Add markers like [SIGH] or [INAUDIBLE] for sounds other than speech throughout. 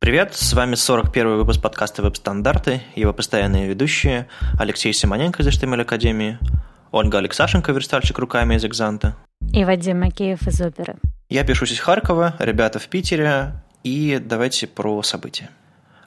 Привет, с вами 41 выпуск подкаста «Веб-стандарты», его постоянные ведущие Алексей Симоненко из HTML Академии, Ольга Алексашенко, верстальщик руками из «Экзанта», и Вадим Макеев из «Оперы». Я пишусь из Харькова, ребята в Питере, и давайте про события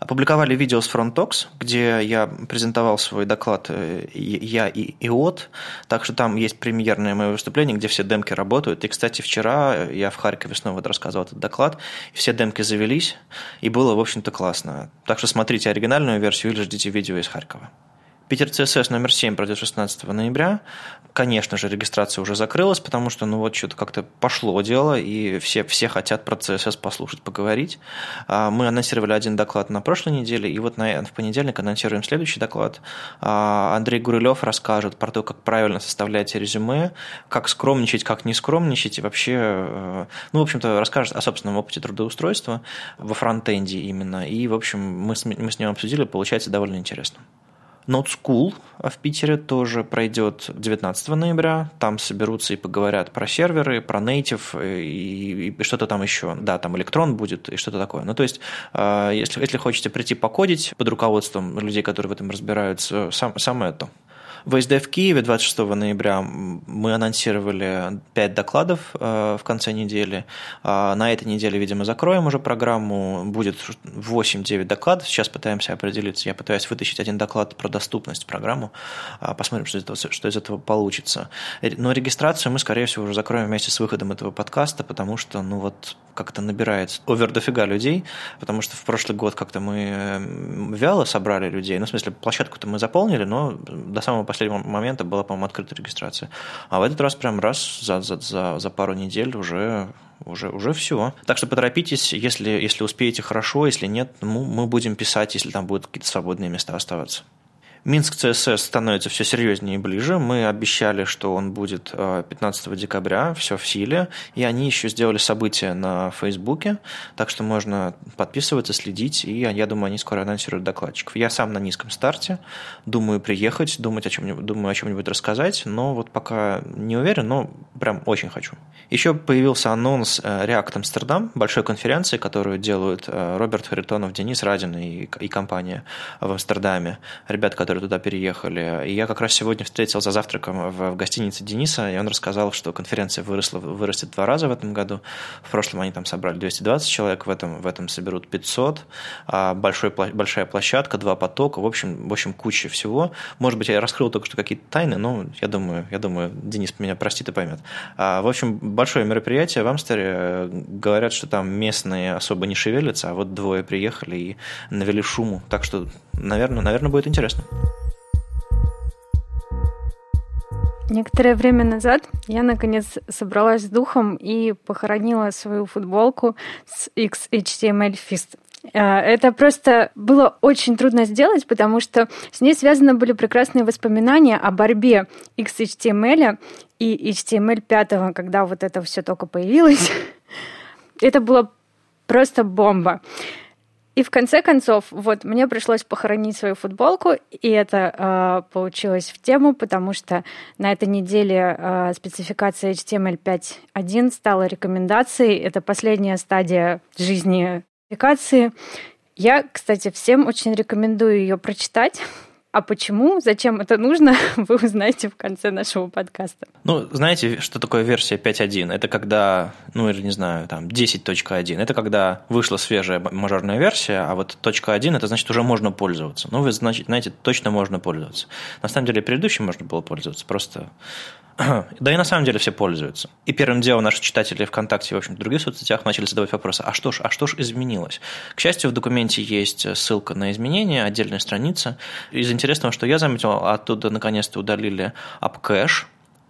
опубликовали видео с Frontox, где я презентовал свой доклад э, «Я и ИОТ», так что там есть премьерное мое выступление, где все демки работают. И, кстати, вчера я в Харькове снова рассказывал этот доклад, и все демки завелись, и было, в общем-то, классно. Так что смотрите оригинальную версию или ждите видео из Харькова. Питер ЦСС номер 7 пройдет 16 ноября. Конечно же, регистрация уже закрылась, потому что, ну вот, что-то как-то пошло дело, и все, все хотят про ЦСС послушать, поговорить. А, мы анонсировали один доклад на прошлой неделе, и вот на, в понедельник анонсируем следующий доклад. А, Андрей Гурилев расскажет про то, как правильно составлять резюме, как скромничать, как не скромничать, и вообще, э, ну, в общем-то, расскажет о собственном опыте трудоустройства во фронтенде именно. И, в общем, мы с, мы с ним обсудили, получается довольно интересно. Not School в Питере тоже пройдет 19 ноября. Там соберутся и поговорят про серверы, про native и, и что-то там еще. Да, там электрон будет и что-то такое. Ну, то есть, э, если, если хотите прийти покодить под руководством людей, которые в этом разбираются, сам, самое то. В СД в Киеве 26 ноября мы анонсировали 5 докладов э, в конце недели. А на этой неделе, видимо, закроем уже программу. Будет 8-9 докладов. Сейчас пытаемся определиться. Я пытаюсь вытащить один доклад про доступность программу. А посмотрим, что из этого, что из этого получится. Но регистрацию мы, скорее всего, уже закроем вместе с выходом этого подкаста, потому что, ну вот, как-то набирается овер дофига людей, потому что в прошлый год как-то мы вяло собрали людей. Ну, в смысле, площадку-то мы заполнили, но до самого последнего момента была, по-моему, открыта регистрация. А в этот раз прям раз за, за, за, за пару недель уже уже, уже все. Так что поторопитесь, если, если успеете хорошо, если нет, мы, мы будем писать, если там будут какие-то свободные места оставаться. Минск ЦСС становится все серьезнее и ближе. Мы обещали, что он будет 15 э, декабря, все в силе. И они еще сделали событие на Фейсбуке, так что можно подписываться, следить. И я думаю, они скоро анонсируют докладчиков. Я сам на низком старте, думаю приехать, думать о чем-нибудь, думаю о чем-нибудь рассказать, но вот пока не уверен, но прям очень хочу. Еще появился анонс э, React Amsterdam, большой конференции, которую делают э, Роберт Харитонов, Денис Радин и, и компания в Амстердаме. Ребят, которые которые туда переехали. И я как раз сегодня встретил за завтраком в, в гостинице Дениса, и он рассказал, что конференция выросла, вырастет два раза в этом году. В прошлом они там собрали 220 человек, в этом, в этом соберут 500. А большой, большая площадка, два потока, в общем, в общем, куча всего. Может быть, я раскрыл только что какие-то тайны, но я думаю, я думаю, Денис меня простит и поймет. А, в общем, большое мероприятие в Амстере. Говорят, что там местные особо не шевелятся, а вот двое приехали и навели шуму. Так что, наверное, наверное будет интересно. Некоторое время назад я, наконец, собралась с духом и похоронила свою футболку с XHTML Fist. Э, это просто было очень трудно сделать, потому что с ней связаны были прекрасные воспоминания о борьбе XHTML и HTML5, когда вот это все только появилось. [LAUGHS] Это было просто бомба. И в конце концов, вот мне пришлось похоронить свою футболку, и это э, получилось в тему, потому что на этой неделе э, спецификация HTML 5.1 стала рекомендацией. Это последняя стадия жизни спецификации. Я, кстати, всем очень рекомендую ее прочитать. А почему, зачем это нужно, [LAUGHS] вы узнаете в конце нашего подкаста. Ну, знаете, что такое версия 5.1? Это когда, ну или не знаю, там 10.1. Это когда вышла свежая мажорная версия, а вот .1 это значит уже можно пользоваться. Ну, вы значит, знаете, точно можно пользоваться. На самом деле предыдущим можно было пользоваться, просто [CLEARS THROAT] да и на самом деле все пользуются. И первым делом наши читатели ВКонтакте и, в общем, в других соцсетях начали задавать вопросы, а что ж, а что ж изменилось? К счастью, в документе есть ссылка на изменения, отдельная страница. Из интересного, что я заметил, оттуда наконец-то удалили AppCache,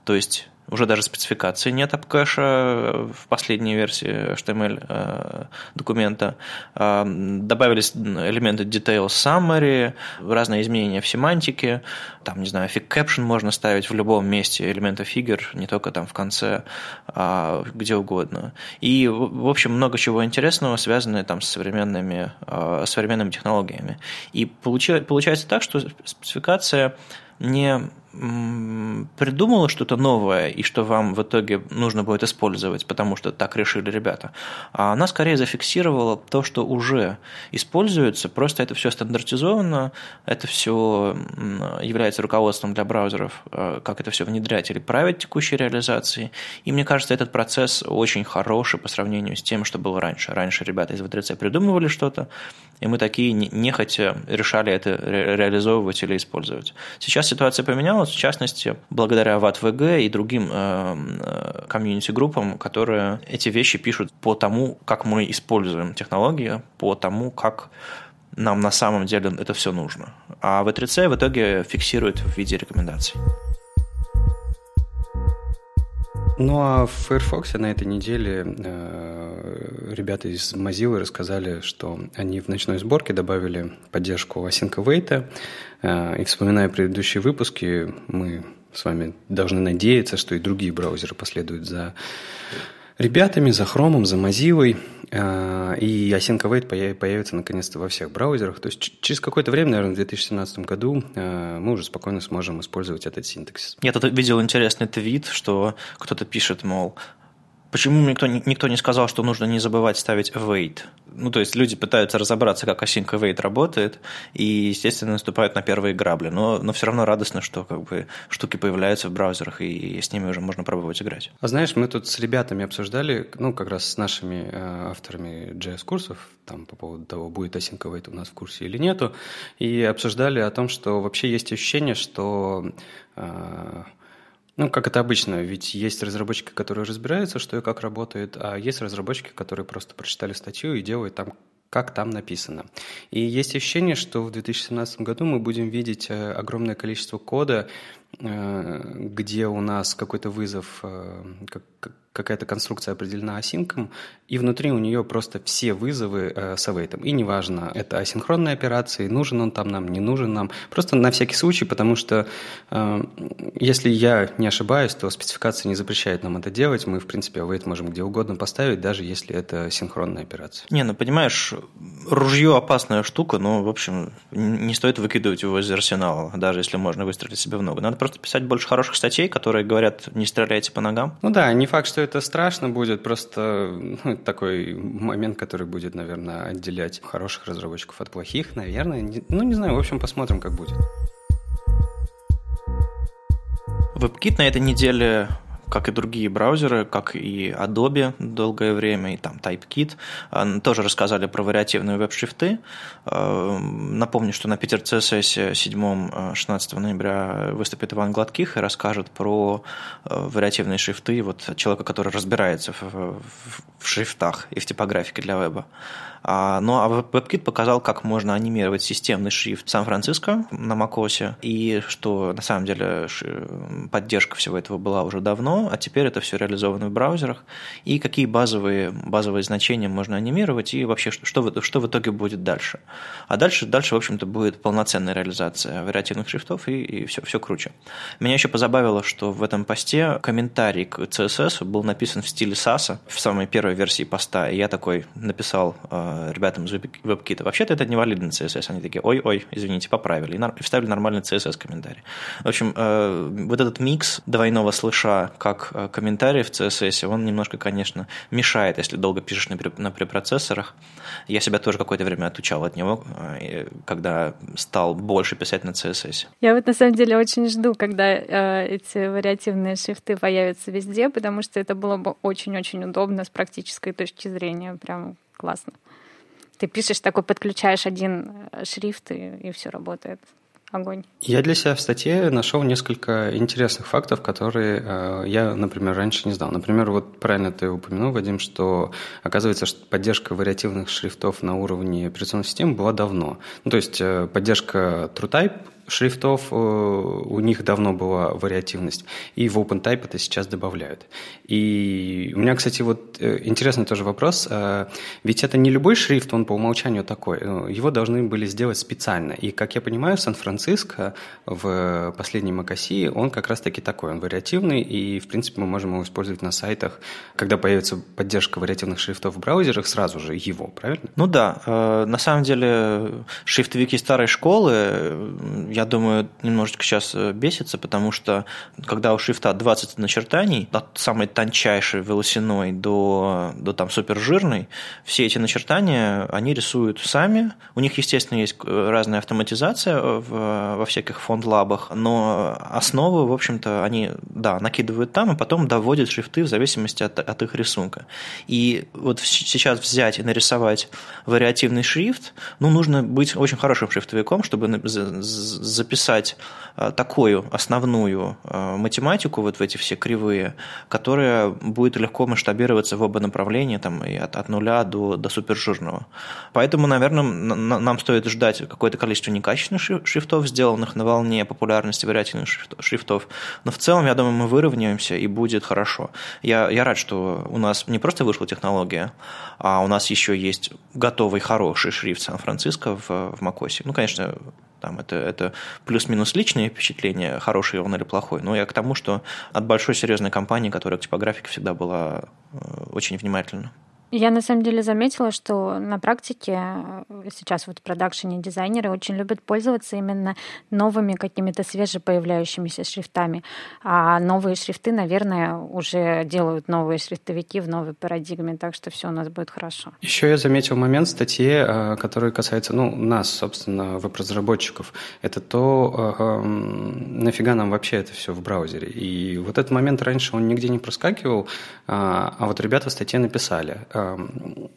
то есть уже даже спецификации нет апкэша э, в последней версии HTML э, документа. Э, добавились элементы detail summary, разные изменения в семантике. Там, не знаю, fig caption можно ставить в любом месте элемента figure, не только там в конце, а где угодно. И, в общем, много чего интересного, связанное там с современными, современными технологиями. И получается так, что спецификация не придумала что-то новое, и что вам в итоге нужно будет использовать, потому что так решили ребята. А она скорее зафиксировала то, что уже используется, просто это все стандартизовано, это все является руководством для браузеров, э, как это все внедрять или править текущей реализации. И мне кажется, этот процесс очень хороший по сравнению с тем, что было раньше. Раньше ребята из V3C придумывали что-то, и мы такие нехотя решали это реализовывать или использовать. Сейчас ситуация поменялась, в частности, благодаря ВАТ-ВГ и другим э, э, комьюнити-группам, которые эти вещи пишут по тому, как мы используем технологии, по тому, как нам на самом деле это все нужно. А V3C в итоге фиксирует в виде рекомендаций. Ну а в Firefox на этой неделе э, ребята из Mozilla рассказали, что они в ночной сборке добавили поддержку Async Await. Э, и вспоминая предыдущие выпуски, мы с вами должны надеяться, что и другие браузеры последуют за ребятами, за Chrome, за Mozilla. Э, и Async Await появится наконец-то во всех браузерах. То есть через какое-то время, наверное, в 2017 году э, мы уже спокойно сможем использовать этот синтаксис. Я тут видел интересный твит, что кто-то пишет, мол, Почему никто, никто не сказал, что нужно не забывать ставить await? Ну, то есть люди пытаются разобраться, как async await работает, и, естественно, наступают на первые грабли. Но, но все равно радостно, что как бы штуки появляются в браузерах, и с ними уже можно пробовать играть. А знаешь, мы тут с ребятами обсуждали, ну, как раз с нашими э, авторами JS-курсов, там по поводу того, будет async await у нас в курсе или нету, и обсуждали о том, что вообще есть ощущение, что э, ну, как это обычно, ведь есть разработчики, которые разбираются, что и как работает, а есть разработчики, которые просто прочитали статью и делают там как там написано. И есть ощущение, что в 2017 году мы будем видеть э, огромное количество кода, э, где у нас какой-то вызов, э, какая-то конструкция определена асинком, и внутри у нее просто все вызовы э, с await. И неважно, это асинхронные операции, нужен он там нам, не нужен нам. Просто на всякий случай, потому что э, если я не ошибаюсь, то спецификация не запрещает нам это делать. Мы, в принципе, await можем где угодно поставить, даже если это синхронная операция. Не, ну понимаешь, ружье опасная штука, но, в общем, не стоит выкидывать его из арсенала, даже если можно выстрелить себе в ногу. Надо просто писать больше хороших статей, которые говорят, не стреляйте по ногам. Ну да, не факт, что это страшно будет, просто ну, такой момент, который будет, наверное, отделять хороших разработчиков от плохих, наверное. Ну, не знаю, в общем, посмотрим, как будет. WebKit на этой неделе как и другие браузеры, как и Adobe долгое время, и там TypeKit, э, тоже рассказали про вариативные веб-шрифты. Э, напомню, что на Питер CSS 7-16 ноября выступит Иван Гладких и расскажет про э, вариативные шрифты вот человека, который разбирается в, в шрифтах и в типографике для веба. А, ну а WebKit показал, как можно анимировать системный шрифт Сан-Франциско на macOS, и что на самом деле поддержка всего этого была уже давно, а теперь это все реализовано в браузерах, и какие базовые, базовые значения можно анимировать, и вообще что, что, что в итоге будет дальше. А дальше, дальше в общем-то, будет полноценная реализация вариативных шрифтов, и, и все, все круче. Меня еще позабавило, что в этом посте комментарий к CSS был написан в стиле SAS в самой первой версии поста, и я такой написал а, ребятам из WebKit, вообще-то это не валидный CSS. Они такие, ой-ой, извините, поправили. И вставили нормальный CSS комментарий. В общем, э, вот этот микс двойного слыша как э, комментарий в CSS, он немножко, конечно, мешает, если долго пишешь на препроцессорах. Я себя тоже какое-то время отучал от него, э, когда стал больше писать на CSS. Я вот на самом деле очень жду, когда эти вариативные шрифты появятся везде, потому что это было бы очень-очень удобно с практической точки зрения. Прям классно. Ты пишешь такой, подключаешь один э, шрифт, и, и все работает. Огонь. Я для себя в статье нашел несколько интересных фактов, которые э, я, например, раньше не знал. Например, вот правильно ты упомянул, Вадим, что оказывается, что поддержка вариативных шрифтов на уровне операционной системы была давно. Ну, то есть э, поддержка TrueType шрифтов э, у них давно была вариативность, и в OpenType это сейчас добавляют. И у меня, кстати, вот э, интересный тоже вопрос, э, ведь это не любой шрифт, он по умолчанию такой, его должны были сделать специально. И, как я понимаю, Сан-Франциско в последней Макаси, он как раз-таки такой, он вариативный, и, в принципе, мы можем его использовать на сайтах. Когда появится поддержка вариативных шрифтов в браузерах, сразу же его, правильно? Ну да, э, на самом деле шрифтовики старой школы, я думаю, немножечко сейчас бесится, потому что когда у шрифта 20 начертаний, от самой тончайшей волосяной до, до там супержирной, все эти начертания они рисуют сами. У них, естественно, есть разная автоматизация в, во всяких фонд-лабах, но основы, в общем-то, они, да, накидывают там, и потом доводят шрифты в зависимости от, от их рисунка. И вот сейчас взять и нарисовать вариативный шрифт, ну, нужно быть очень хорошим шрифтовиком, чтобы записать а, такую основную а, математику, вот в эти все кривые, которая будет легко масштабироваться в оба направления, там, и от, от нуля до, до супержирного. Поэтому, наверное, нам стоит ждать какое-то количество некачественных шрифтов, сделанных на волне популярности вариативных шрифтов. Но в целом, я думаю, мы выровняемся и будет хорошо. Я, я рад, что у нас не просто вышла технология, а у нас еще есть готовый хороший шрифт Сан-Франциско в, в Макосе. Ну, конечно, там это, это плюс-минус личные впечатления, хороший он или плохой. Но я к тому, что от большой серьезной компании, которая к типографике всегда была э, очень внимательна. Я на самом деле заметила, что на практике э, сейчас вот продакшене дизайнеры очень любят пользоваться именно новыми какими-то свежепоявляющимися шрифтами. А новые шрифты, наверное, уже делают новые шрифтовики в новой парадигме, так что все у нас будет хорошо. Еще я заметил момент в статье, э, который касается ну, нас, собственно, веб-разработчиков. Это то, э, нафига нам вообще это все в браузере. И вот этот момент раньше он нигде не проскакивал, а, а вот ребята в статье написали – um,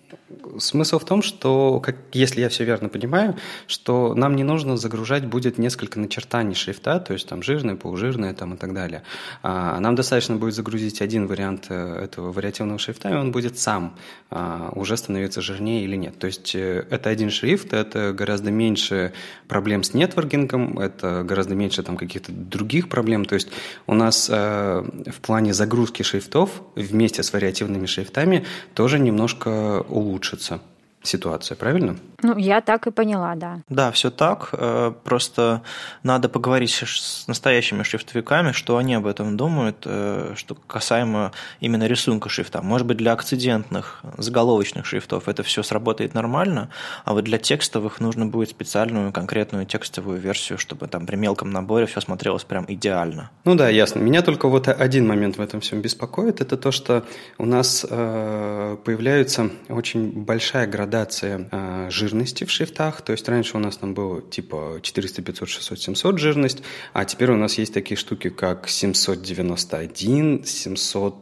Смысл в том, что, как, если я все верно понимаю, что нам не нужно загружать будет несколько начертаний шрифта, то есть там жирное, полужирное там, и так далее. А нам достаточно будет загрузить один вариант э, этого вариативного шрифта, и он будет сам а, уже становиться жирнее или нет. То есть э, это один шрифт, это гораздо меньше проблем с нетворкингом, это гораздо меньше там каких-то других проблем. То есть у нас э, в плане загрузки шрифтов вместе с вариативными шрифтами тоже немножко улучшится ситуация, правильно? Ну, я так и поняла, да. Да, все так. Э, просто надо поговорить с настоящими шрифтовиками, что они об этом думают, э, что касаемо именно рисунка шрифта. Может быть, для акцидентных, заголовочных шрифтов это все сработает нормально, а вот для текстовых нужно будет специальную конкретную текстовую версию, чтобы там при мелком наборе все смотрелось прям идеально. Ну да, ясно. Меня только вот один момент в этом всем беспокоит. Это то, что у нас э, появляется очень большая градация жира жирности в шрифтах. То есть раньше у нас там было типа 400, 500, 600, 700 жирность, а теперь у нас есть такие штуки, как 791, 700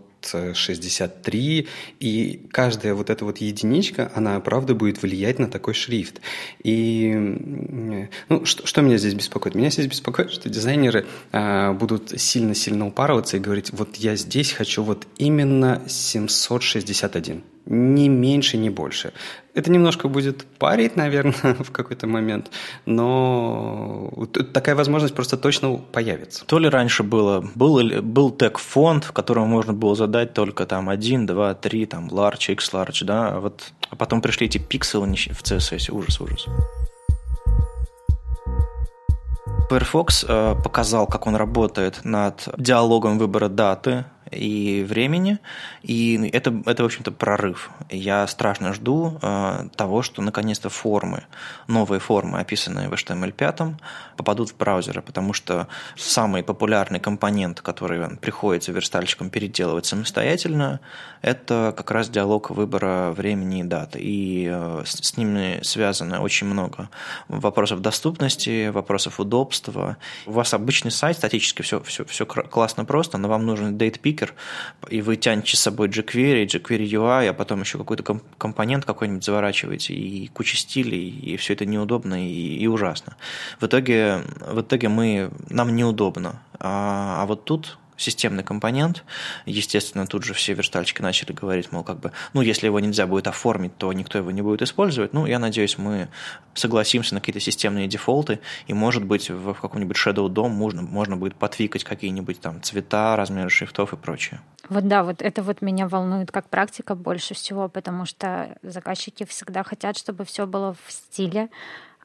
63, и каждая вот эта вот единичка, она, правда, будет влиять на такой шрифт. И ну, что, что меня здесь беспокоит? Меня здесь беспокоит, что дизайнеры а, будут сильно-сильно упарываться и говорить, вот я здесь хочу вот именно 761 ни меньше, ни больше. Это немножко будет парить, [LAUGHS] наверное, в какой-то момент, но такая возможность просто точно появится. То ли раньше было, был, был тег-фонд, в котором можно было задать только там 1, 2, 3, там large, x large, да, а вот а потом пришли эти пикселы в CSS, ужас, ужас. Firefox э, показал, как он работает над диалогом выбора даты, и времени, и это, это в общем-то, прорыв. Я страшно жду э, того, что наконец-то формы, новые формы, описанные в HTML5, попадут в браузеры, потому что самый популярный компонент, который приходится верстальщикам переделывать самостоятельно, это как раз диалог выбора времени и даты. И э, с, с ними связано очень много вопросов доступности, вопросов удобства. У вас обычный сайт, статически все, все, все классно просто, но вам нужен date picker, стикер, и вы тянете с собой jQuery, jQuery UI, а потом еще какой-то компонент какой-нибудь заворачиваете, и куча стилей, и все это неудобно и, и ужасно. В итоге, в итоге мы, нам неудобно. А, а вот тут системный компонент. Естественно, тут же все верстальщики начали говорить, мол, как бы, ну, если его нельзя будет оформить, то никто его не будет использовать. Ну, я надеюсь, мы согласимся на какие-то системные дефолты, и, может быть, в каком-нибудь Shadow DOM можно, можно будет подвикать какие-нибудь там цвета, размеры шрифтов и прочее. Вот да, вот это вот меня волнует как практика больше всего, потому что заказчики всегда хотят, чтобы все было в стиле,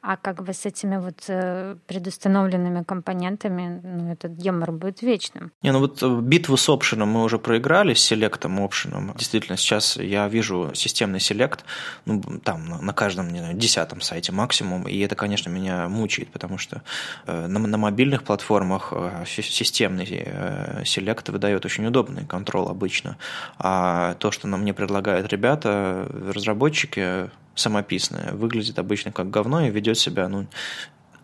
А как бы с этими вот э, предустановленными компонентами, ну, этот гемор будет вечным. Не, ну вот э, битву с опшеном мы уже проиграли, с селектом опшеном. Действительно, сейчас я вижу системный селект, ну, там, на каждом, не знаю, десятом сайте максимум, и это, конечно, меня мучает, потому что э, на, на мобильных платформах системный селект выдает очень удобный контроль обычно. А то, что нам мне предлагают ребята, разработчики, самописное, выглядит обычно как говно и ведет себя, ну,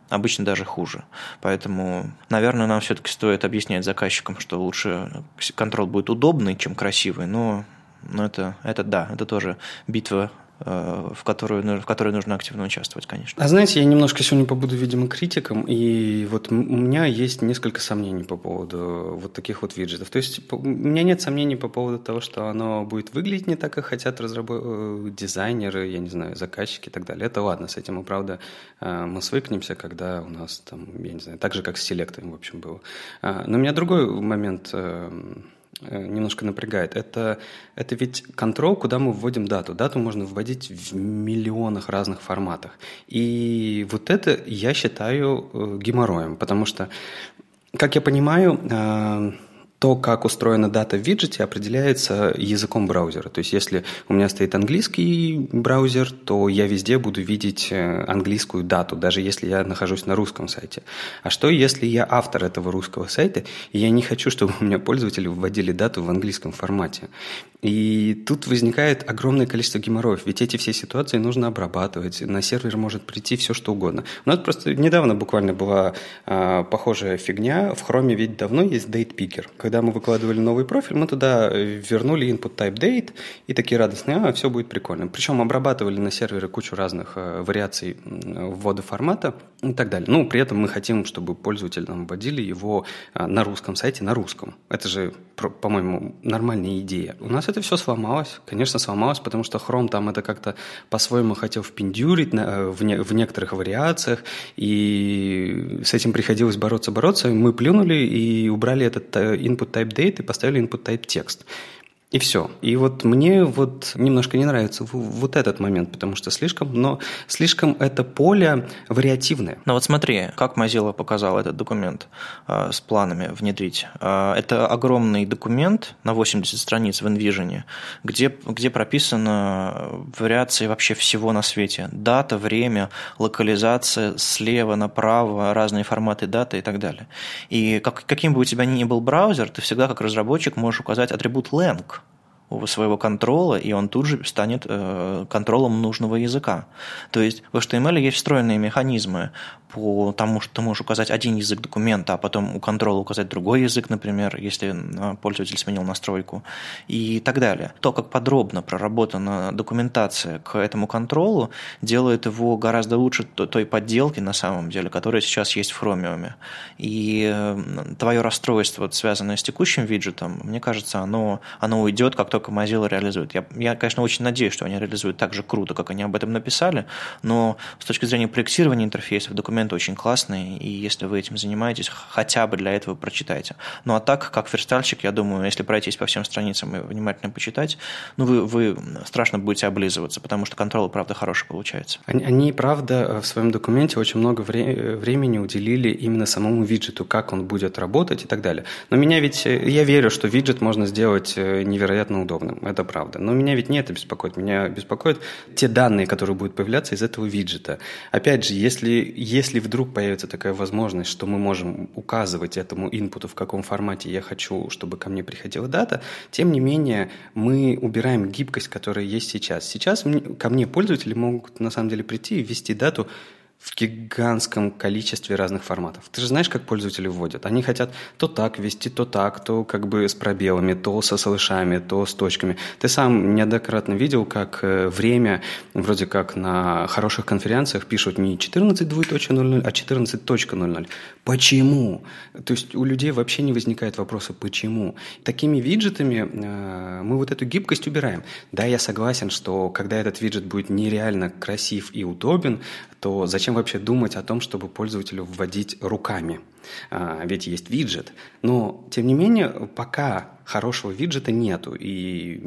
обычно даже хуже. Поэтому, наверное, нам все-таки стоит объяснять заказчикам, что лучше контроль будет удобный, чем красивый, но, но это, это да, это тоже битва в, которую, в которой нужно активно участвовать, конечно. А знаете, я немножко сегодня побуду, видимо, критиком, и вот у меня есть несколько сомнений по поводу вот таких вот виджетов. То есть у меня нет сомнений по поводу того, что оно будет выглядеть не так, как хотят разработ... Э, дизайнеры, я не знаю, заказчики и так далее. Это ладно, с этим мы, правда, э, мы свыкнемся, когда у нас там, я не знаю, так же, как с селектами, в общем, было. А, но у меня другой момент Э, немножко напрягает. Это, это ведь контроль, куда мы вводим дату. Дату можно вводить в миллионах разных форматах. И вот это я считаю э, геморроем, потому что, как я понимаю, э, то, как устроена дата в виджете, определяется языком браузера. То есть, если у меня стоит английский браузер, то я везде буду видеть э, английскую дату, даже если я нахожусь на русском сайте. А что, если я автор этого русского сайта, и я не хочу, чтобы у меня пользователи вводили дату в английском формате? И тут возникает огромное количество геморроев, ведь эти все ситуации нужно обрабатывать, на сервер может прийти все, что угодно. У нас просто недавно буквально была а, похожая фигня, в Chrome ведь давно есть date picker, когда мы выкладывали новый профиль, мы туда э, вернули input type date и такие радостные, а, все будет прикольно. Причем обрабатывали на сервере кучу разных э, вариаций ввода формата и так далее. Ну, при этом мы хотим, чтобы пользователи нам вводили его а, на русском сайте на русском. Это же, по-моему, нормальная идея. У нас это все сломалось. Конечно, сломалось, потому что Chrome там это как-то по-своему хотел впендюрить на, в, не, в некоторых вариациях, и с этим приходилось бороться-бороться. Мы плюнули и убрали этот э, input type date и поставили input type text. И все. И вот мне вот немножко не нравится вот этот момент, потому что слишком, но слишком это поле вариативное. Ну вот смотри, как Mozilla показал этот документ э, с планами внедрить. Э, это огромный документ на 80 страниц в InVision, где, где прописано вариации вообще всего на свете. Дата, время, локализация, слева направо, разные форматы даты и так далее. И как, каким бы у тебя ни был браузер, ты всегда как разработчик можешь указать атрибут lang, своего контрола, и он тут же станет э, контролом нужного языка. То есть в HTML есть встроенные механизмы по тому, что ты можешь указать один язык документа, а потом у контрола указать другой язык, например, если а, пользователь сменил настройку и так далее. То, как подробно проработана документация к этому контролу, делает его гораздо лучше той подделки, на самом деле, которая сейчас есть в Chromium. И твое расстройство, связанное с текущим виджетом, мне кажется, оно, оно уйдет, как только Mozilla реализует. Я, я, конечно, очень надеюсь, что они реализуют так же круто, как они об этом написали, но с точки зрения проектирования интерфейсов документов инструмент очень классный, и если вы этим занимаетесь, хотя бы для этого прочитайте. Ну а так, как верстальщик, я думаю, если пройтись по всем страницам и внимательно почитать, ну вы, вы страшно будете облизываться, потому что контроль, правда, хороший получается. Они, они, правда, в своем документе очень много вре- времени уделили именно самому виджету, как он будет работать и так далее. Но меня ведь, я верю, что виджет можно сделать э, невероятно удобным, это правда. Но меня ведь не это беспокоит, меня беспокоят те данные, которые будут появляться из этого виджета. Опять же, если, если если вдруг появится такая возможность, что мы можем указывать этому инпуту, в каком формате я хочу, чтобы ко мне приходила дата, тем не менее мы убираем гибкость, которая есть сейчас. Сейчас ко мне пользователи могут на самом деле прийти и ввести дату в гигантском количестве разных форматов. Ты же знаешь, как пользователи вводят. Они хотят то так ввести, то так, то как бы с пробелами, то со слышами, то с точками. Ты сам неоднократно видел, как э, время вроде как на хороших конференциях пишут не 14.00, а 14.00. Почему? То есть у людей вообще не возникает вопроса «почему?». Такими виджетами э, мы вот эту гибкость убираем. Да, я согласен, что когда этот виджет будет нереально красив и удобен, то зачем вообще думать о том, чтобы пользователю вводить руками? А, ведь есть виджет. Но, тем не менее, пока хорошего виджета нету, и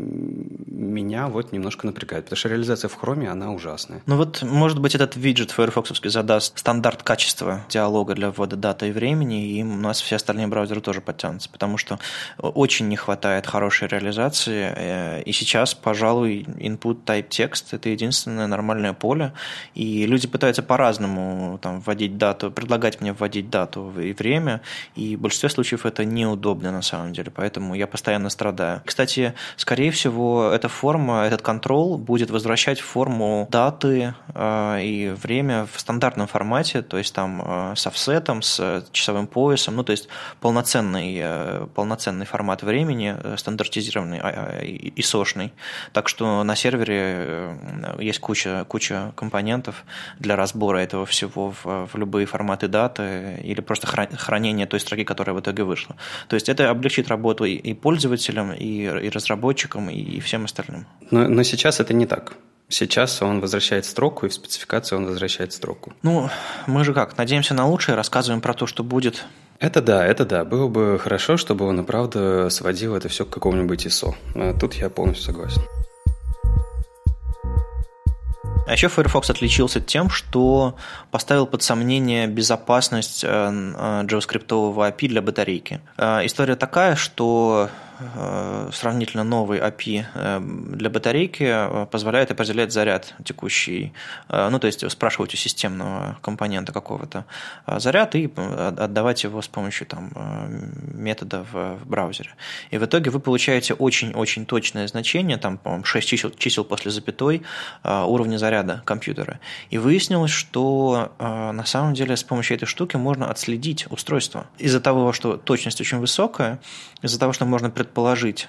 меня вот немножко напрягает, потому что реализация в Chrome, она ужасная. Ну вот, может быть, этот виджет Firefox задаст стандарт качества диалога для ввода даты и времени, и у нас все остальные браузеры тоже подтянутся, потому что очень не хватает хорошей реализации, э, и сейчас, пожалуй, input type текст – это единственное нормальное поле, и люди пытаются по-разному там, вводить дату, предлагать мне вводить дату и время, и в большинстве случаев это неудобно на самом деле, поэтому я постоянно страдаю. Кстати, скорее всего, эта форма, этот контрол будет возвращать форму даты э, и время в стандартном формате, то есть там э, с офсетом, с часовым поясом, ну то есть полноценный, э, полноценный формат времени, э, стандартизированный э, и сошный. Так что на сервере э, есть куча, куча компонентов для разбора этого всего в, в любые форматы даты или просто хранения той строки, которая в итоге вышла. То есть это облегчит работу и пользователям, и, и разработчикам, и всем остальным. Но, но сейчас это не так. Сейчас он возвращает строку, и в спецификации он возвращает строку. Ну, мы же как, надеемся на лучшее, рассказываем про то, что будет. Это да, это да. Было бы хорошо, чтобы он и правда сводил это все к какому-нибудь ISO. А тут я полностью согласен. А еще Firefox отличился тем, что поставил под сомнение безопасность э, э, JavaScript API для батарейки. Э, история такая, что сравнительно новый API э, для батарейки э, позволяет определять заряд текущий, ну, то есть спрашивать у системного компонента какого-то заряд и отдавать его с помощью там, метода в браузере. И в итоге вы получаете очень-очень точное значение, там, по-моему, 6 чисел, чисел после запятой уровня заряда компьютера. И выяснилось, что на самом деле с помощью этой штуки можно отследить устройство. Из-за того, что точность очень высокая, из-за того, что можно предположить,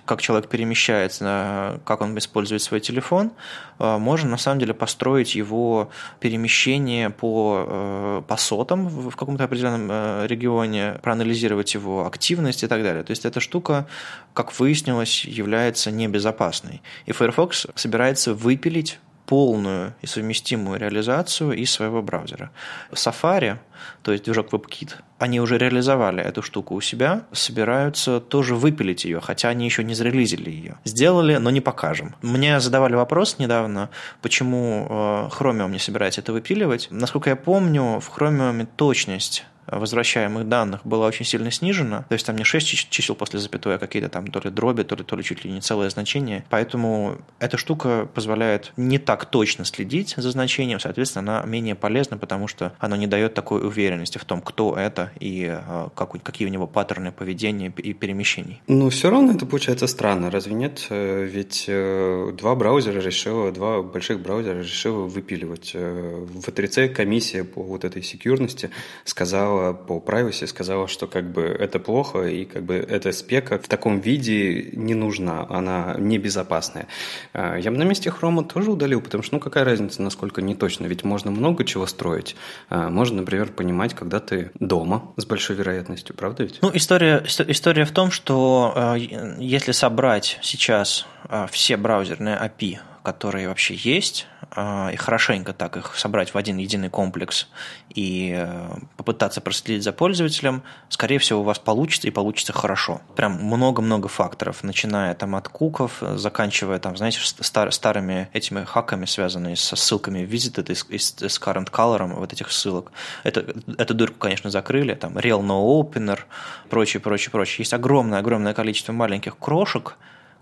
как человек перемещается, как он использует свой телефон, э, можно на самом деле построить его перемещение по, э, по сотам в каком-то определенном э, регионе, проанализировать его активность и так далее. То есть эта штука, как выяснилось, является небезопасной. И Firefox собирается выпилить полную и совместимую реализацию из своего браузера. Safari, то есть движок WebKit, они уже реализовали эту штуку у себя, собираются тоже выпилить ее, хотя они еще не зарелизили ее. Сделали, но не покажем. Мне задавали вопрос недавно, почему э, Chromium не собирается это выпиливать. Насколько я помню, в Chromium точность возвращаемых данных была очень сильно снижена. То есть там не 6 чисел после запятой, а какие-то там то ли дроби, то ли, то ли чуть ли не целое значение. Поэтому эта штука позволяет не так точно следить за значением, соответственно, она менее полезна, потому что она не дает такой уверенности в том, кто это и а, как, какие у него паттерны поведения и перемещений. Ну, все равно это получается странно, разве нет? Э, ведь э, два браузера решило, два больших браузера решило выпиливать. Э, в V3C комиссия по вот этой секьюрности сказала, сказала по privacy, сказала, что как бы это плохо, и как бы эта спека в таком виде не нужна, она небезопасная. А, я бы на месте хрома тоже удалил, потому что, ну, какая разница, насколько не точно, ведь можно много чего строить. А, можно, например, понимать, когда ты дома с большой вероятностью, правда ведь? Ну, история, история в том, что а, если собрать сейчас все браузерные API которые вообще есть, а, и хорошенько так их собрать в один единый комплекс и э, попытаться проследить за пользователем, скорее всего, у вас получится и получится хорошо. Прям много-много факторов, начиная там от куков, заканчивая там, знаете, стар, старыми этими хаками, связанными со ссылками visited из, из, из current color, вот этих ссылок. Это, эту дырку, конечно, закрыли, там real no opener, прочее, прочее, прочее. Есть огромное-огромное количество маленьких крошек,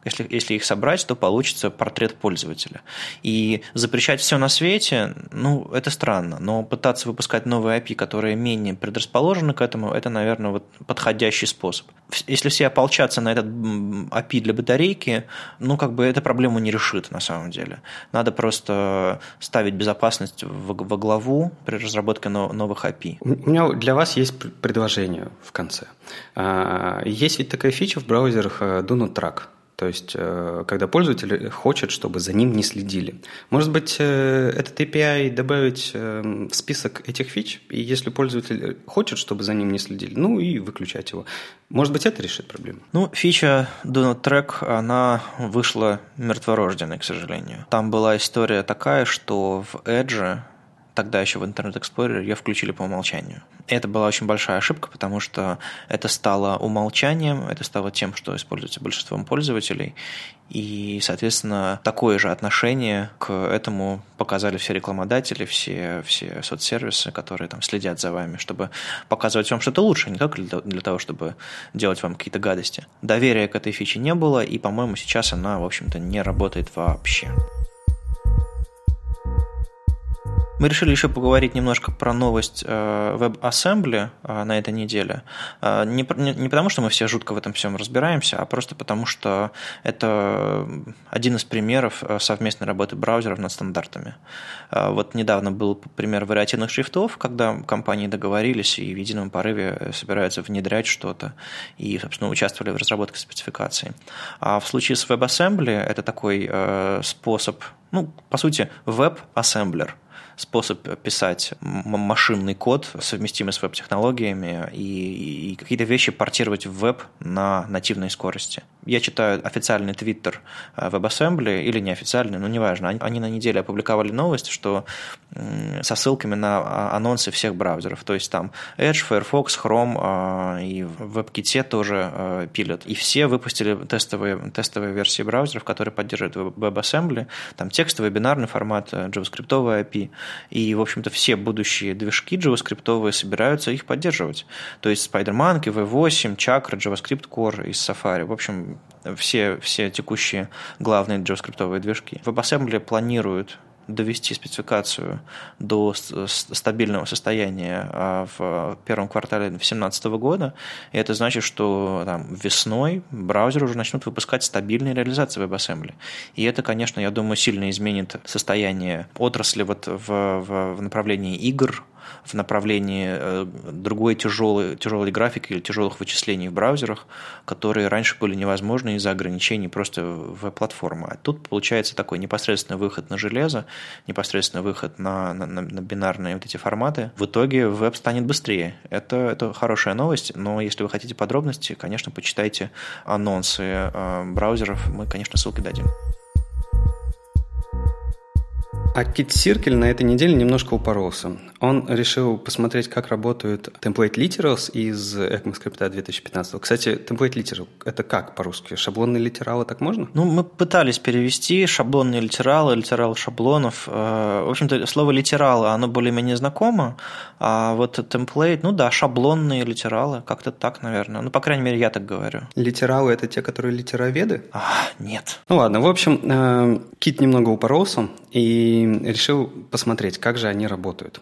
если, если их собрать, то получится портрет пользователя. И запрещать все на свете, ну, это странно. Но пытаться выпускать новые API, которые менее предрасположены к этому, это, наверное, вот подходящий способ. Если все ополчатся на этот API для батарейки, ну, как бы эта проблему не решит на самом деле. Надо просто ставить безопасность во, во главу при разработке новых API. У меня для вас есть предложение в конце. А, есть ведь такая фича в браузерах э, Do Not Track – то есть, э, когда пользователь хочет, чтобы за ним не следили. Может быть, э, этот API добавить э, в список этих фич, и если пользователь хочет, чтобы за ним не следили, ну и выключать его. Может быть, это решит проблему? Ну, фича Do Not Track, она вышла мертворожденной, к сожалению. Там была история такая, что в Edge тогда еще в Internet Explorer ее включили по умолчанию. И это была очень большая ошибка, потому что это стало умолчанием, это стало тем, что используется большинством пользователей, и, соответственно, такое же отношение к этому показали все рекламодатели, все, все соцсервисы, которые там следят за вами, чтобы показывать вам что-то лучше, не только для того, чтобы делать вам какие-то гадости. Доверия к этой фиче не было, и, по-моему, сейчас она, в общем-то, не работает вообще. Мы решили еще поговорить немножко про новость э, WebAssembly э, на этой неделе. Э, не, не потому, что мы все жутко в этом всем разбираемся, а просто потому, что это один из примеров совместной работы браузеров над стандартами. Вот недавно был пример вариативных шрифтов, когда компании договорились и в едином порыве собираются внедрять что-то и, собственно, участвовали в разработке спецификации. А в случае с WebAssembly это такой способ, ну, по сути, веб-ассемблер – способ писать машинный код, совместимый с веб-технологиями, и, и какие-то вещи портировать в веб на нативной скорости. Я читаю официальный твиттер э, WebAssembly или неофициальный, но неважно. Они на неделе опубликовали новость, что со ссылками на а, анонсы всех браузеров. То есть там Edge, Firefox, Chrome а, и в WebKit тоже э, пилят. И все выпустили тестовые, тестовые версии браузеров, которые поддерживают WebAssembly. Там текстовый, бинарный формат, э, JavaScript API. И, в общем-то, все будущие движки JavaScript собираются их поддерживать. То есть SpiderMonkey, V8, Chakra, JavaScript Core из Safari. В общем, все, все текущие главные JavaScript движки. WebAssembly планируют довести спецификацию до стабильного состояния а, в первом квартале 2017 года. И это значит, что там, весной браузеры уже начнут выпускать стабильные реализации WebAssembly. И это, конечно, я думаю, сильно изменит состояние отрасли вот в, в, в направлении игр, в направлении э, другой тяжелой, тяжелой графики или тяжелых вычислений в браузерах, которые раньше были невозможны из-за ограничений просто в платформы. А тут получается такой непосредственный выход на железо, непосредственный выход на, на, на бинарные вот эти форматы. В итоге веб станет быстрее. Это, это хорошая новость, но если вы хотите подробности, конечно, почитайте анонсы э, браузеров. Мы, конечно, ссылки дадим. А Кит Сиркель на этой неделе немножко упоролся. Он решил посмотреть, как работают template literals из ECMAScript 2015. Кстати, template literal – это как по-русски? Шаблонные литералы так можно? Ну, мы пытались перевести шаблонные литералы, литерал шаблонов. Э, в общем-то, слово литералы, оно более-менее знакомо, а вот template, ну да, шаблонные литералы, как-то так, наверное. Ну, по крайней мере, я так говорю. Литералы – это те, которые литероведы? А, нет. Ну ладно, в общем, э, Кит немного упоролся и решил посмотреть, как же они работают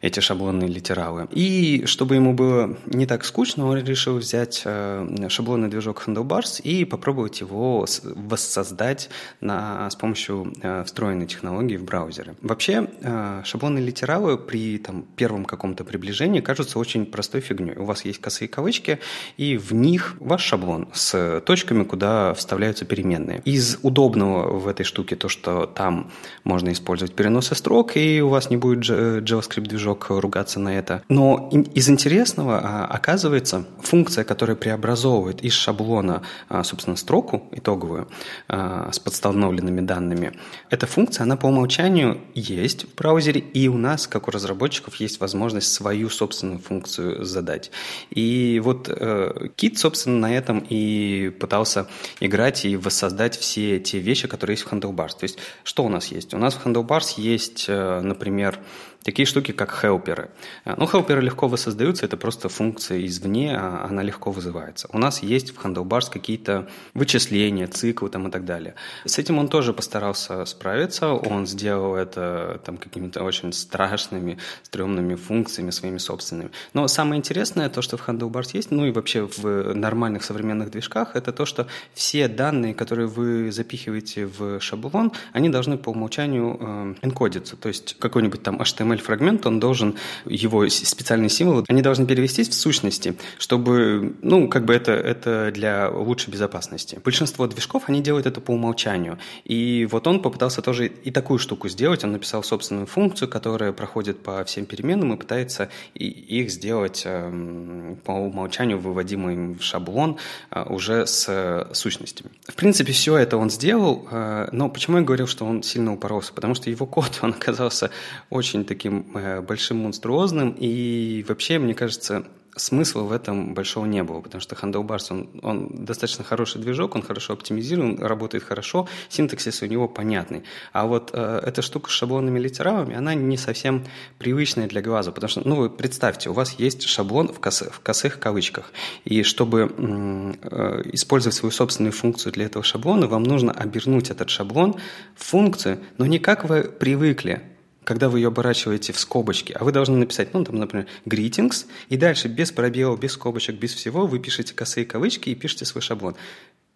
эти шаблонные литералы. И чтобы ему было не так скучно, он решил взять э, шаблонный движок Handlebars и попробовать его воссоздать на, с помощью э, встроенной технологии в браузере. Вообще, э, шаблонные литералы при там, первом каком-то приближении кажутся очень простой фигней. У вас есть косые кавычки, и в них ваш шаблон с точками, куда вставляются переменные. Из удобного в этой штуке то, что там можно использовать переносы строк, и у вас не будет JavaScript-движок движок ругаться на это. Но из интересного а, оказывается функция, которая преобразовывает из шаблона, а, собственно, строку итоговую а, с подстановленными данными. Эта функция, она по умолчанию есть в браузере, и у нас, как у разработчиков, есть возможность свою собственную функцию задать. И вот э, Kit, собственно, на этом и пытался играть и воссоздать все те вещи, которые есть в Handlebars. То есть, что у нас есть? У нас в Handlebars есть, э, например, такие штуки, как хелперы. Э, ну, хелперы легко воссоздаются, это просто функция извне, а она легко вызывается. У нас есть в Handlebars какие-то вычисления, циклы там и так далее. С этим он тоже постарался справиться, он сделал это там какими-то очень страшными, стрёмными функциями своими собственными. Но самое интересное, то, что в Handlebars есть, ну и вообще в нормальных современных движках, это то, что все данные, которые вы запихиваете в шаблон, они должны по умолчанию э, энкодиться. То есть какой-нибудь там HTML HTML-фрагмент, он должен, его специальные символы, они должны перевестись в сущности, чтобы, ну, как бы это, это для лучшей безопасности. Большинство движков, они делают это по умолчанию. И вот он попытался тоже и такую штуку сделать. Он написал собственную функцию, которая проходит по всем переменным и пытается их сделать эм, по умолчанию выводимым в шаблон э, уже с сущностями. В принципе, все это он сделал, э, но почему я говорил, что он сильно упоролся? Потому что его код, [LAUGHS] он оказался очень таким таким э, большим монструозным, и вообще, мне кажется, смысла в этом большого не было, потому что Handlebars, он, он достаточно хороший движок, он хорошо оптимизирован, работает хорошо, синтаксис у него понятный. А вот э, эта штука с шаблонными литералами, она не совсем привычная для глаза, потому что, ну, вы представьте, у вас есть шаблон в, кос, в косых кавычках, и чтобы э, использовать свою собственную функцию для этого шаблона, вам нужно обернуть этот шаблон в функцию, но не как вы привыкли, когда вы ее оборачиваете в скобочки, а вы должны написать, ну, там, например, greetings, и дальше без пробелов, без скобочек, без всего вы пишете косые кавычки и пишете свой шаблон.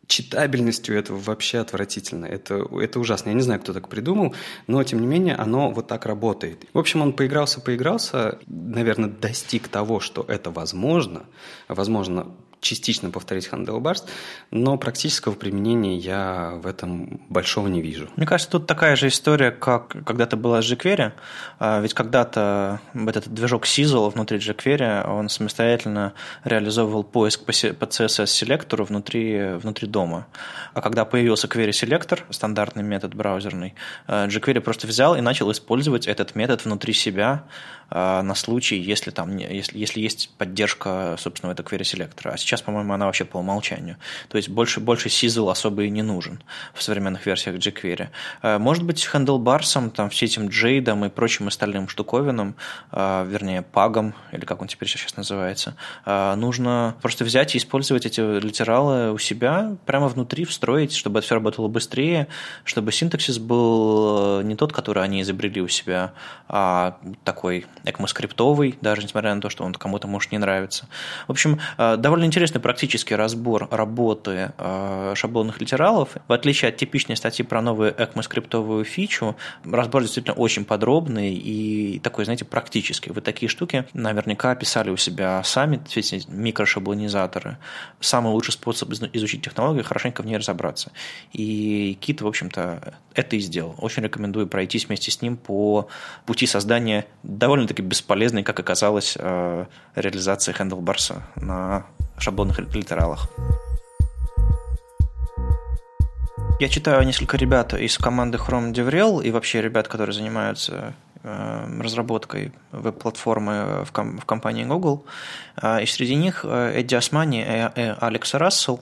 Читабельностью это вообще отвратительно. Это, это ужасно. Я не знаю, кто так придумал, но, тем не менее, оно вот так работает. В общем, он поигрался, поигрался, наверное, достиг того, что это возможно. Возможно, частично повторить Handlebars, но практического применения я в этом большого не вижу. Мне кажется, тут такая же история, как когда-то была с jQuery. А, ведь когда-то этот движок Sizzle внутри jQuery, он самостоятельно реализовывал поиск по CSS-селектору внутри, внутри дома. А когда появился query-селектор, стандартный метод браузерный, а, jQuery просто взял и начал использовать этот метод внутри себя на случай, если, там, если, если есть поддержка, собственно, этого query-селектора. А сейчас по-моему, она вообще по умолчанию. То есть больше, больше Sizzle особо и не нужен в современных версиях jQuery. Э, может быть, Handlebarsом, там, все этим Джейдом и прочим остальным штуковинам, э, вернее, пагом, или как он теперь сейчас называется, э, нужно просто взять и использовать эти литералы у себя, прямо внутри встроить, чтобы это все работало быстрее, чтобы синтаксис был не тот, который они изобрели у себя, а такой экмоскриптовый, даже несмотря на то, что он кому-то может не нравиться. В общем, довольно интересно интересный практический разбор работы э, шаблонных литералов. В отличие от типичной статьи про новую ECMAScriptовую фичу, разбор действительно очень подробный и такой, знаете, практический. Вы такие штуки наверняка писали у себя сами, эти микрошаблонизаторы. Самый лучший способ изучить технологию – хорошенько в ней разобраться. И Кит, в общем-то, это и сделал. Очень рекомендую пройтись вместе с ним по пути создания довольно-таки бесполезной, как оказалось, э, реализации Handlebarс на шаблонных литералах. Я читаю несколько ребят из команды Chrome DevRel и вообще ребят, которые занимаются э, разработкой веб-платформы в, ком- в компании Google. Э, и среди них э, Эдди Османи и Алекс Рассел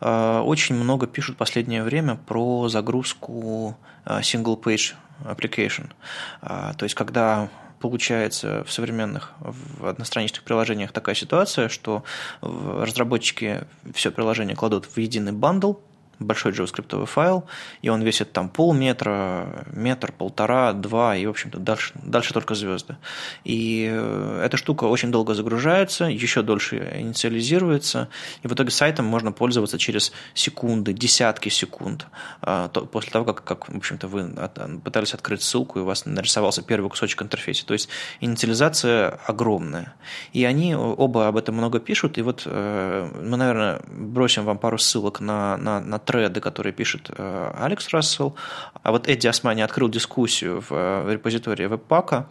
очень много пишут в последнее время про загрузку single-page application. То есть, когда получается в современных в одностраничных приложениях такая ситуация, что разработчики все приложение кладут в единый бандл, большой JavaScript файл, и он весит там полметра, метр, полтора, два, и, в общем-то, дальше, дальше только звезды. И э, эта штука очень долго загружается, еще дольше инициализируется, и в итоге сайтом можно пользоваться через секунды, десятки секунд а, после того, как, как в общем-то, вы пытались открыть ссылку, и у вас нарисовался первый кусочек интерфейса. То есть инициализация огромная. И они оба об этом много пишут, и вот э, мы, наверное, бросим вам пару ссылок на, на, на треды, которые пишет э, Алекс Рассел. А вот Эдди Османи открыл дискуссию в, в репозитории webpack а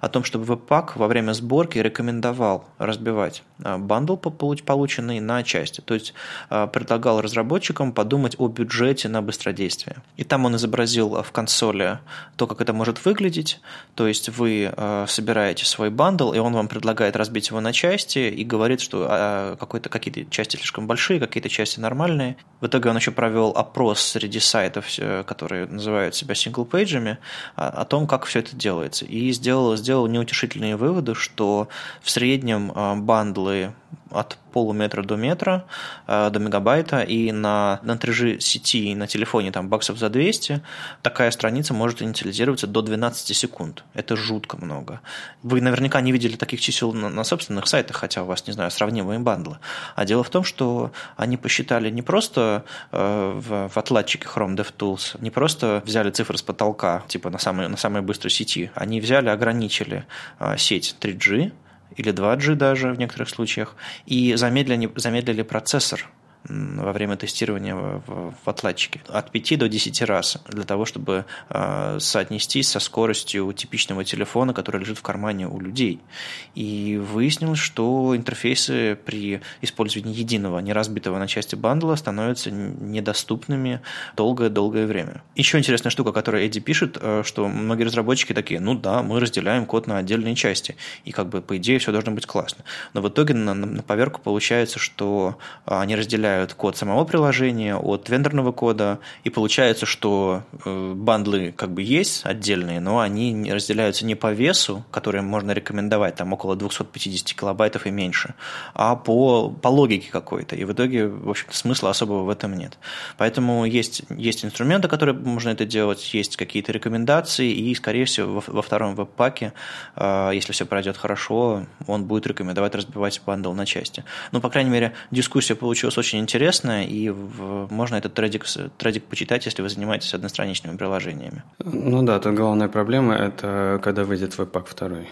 о том, чтобы webpack во время сборки рекомендовал разбивать э, bundle, полученный на части. То есть э, предлагал разработчикам подумать о бюджете на быстродействие. И там он изобразил в консоли то, как это может выглядеть. То есть вы собираете свой bundle, и он вам предлагает разбить его на части и говорит, что какие-то части слишком большие, какие-то части нормальные. В итоге он еще провел опрос среди сайтов, э, которые называют себя single page ами, о том, как все это делается. И сделал, сделал неутешительные выводы, что в среднем э, бандлы от полуметра до метра, э, до мегабайта, и на, на 3G сети и на телефоне там баксов за 200 такая страница может инициализироваться до 12 секунд. Это жутко много. Вы наверняка не видели таких чисел на, на собственных сайтах, хотя у вас, не знаю, сравнимые бандлы. А дело в том, что они посчитали не просто э, в, в отладчике Chrome DevTools, не просто взяли цифры с потолка, типа на самой, на самой быстрой сети, они взяли, ограничили э, сеть 3G, или 2G даже в некоторых случаях, и замедлили, замедлили процессор во время тестирования в, отладчике. От 5 до 10 раз для того, чтобы э, соотнестись со скоростью типичного телефона, который лежит в кармане у людей. И выяснилось, что интерфейсы при использовании единого, не разбитого на части бандла становятся недоступными долгое-долгое время. Еще интересная штука, которую Эдди пишет, э, что многие разработчики такие, ну да, мы разделяем код на отдельные части, и как бы по идее все должно быть классно. Но в итоге на, поверку получается, что э, они разделяют код самого приложения от вендорного кода, и получается, что э, бандлы как бы есть отдельные, но они разделяются не по весу, который можно рекомендовать, там около 250 килобайтов и меньше, а по, по логике какой-то. И в итоге, в общем-то, смысла особого в этом нет. Поэтому есть, есть инструменты, которые можно это делать, есть какие-то рекомендации, и, скорее всего, во, во втором веб-паке, э, если все пройдет хорошо, он будет рекомендовать разбивать bundle на части. Ну, по крайней мере, дискуссия получилась очень интересная, и в, можно этот трейдик, трейдик почитать, если вы занимаетесь одностраничными приложениями. Ну да, тут главная проблема – это когда выйдет webpack второй.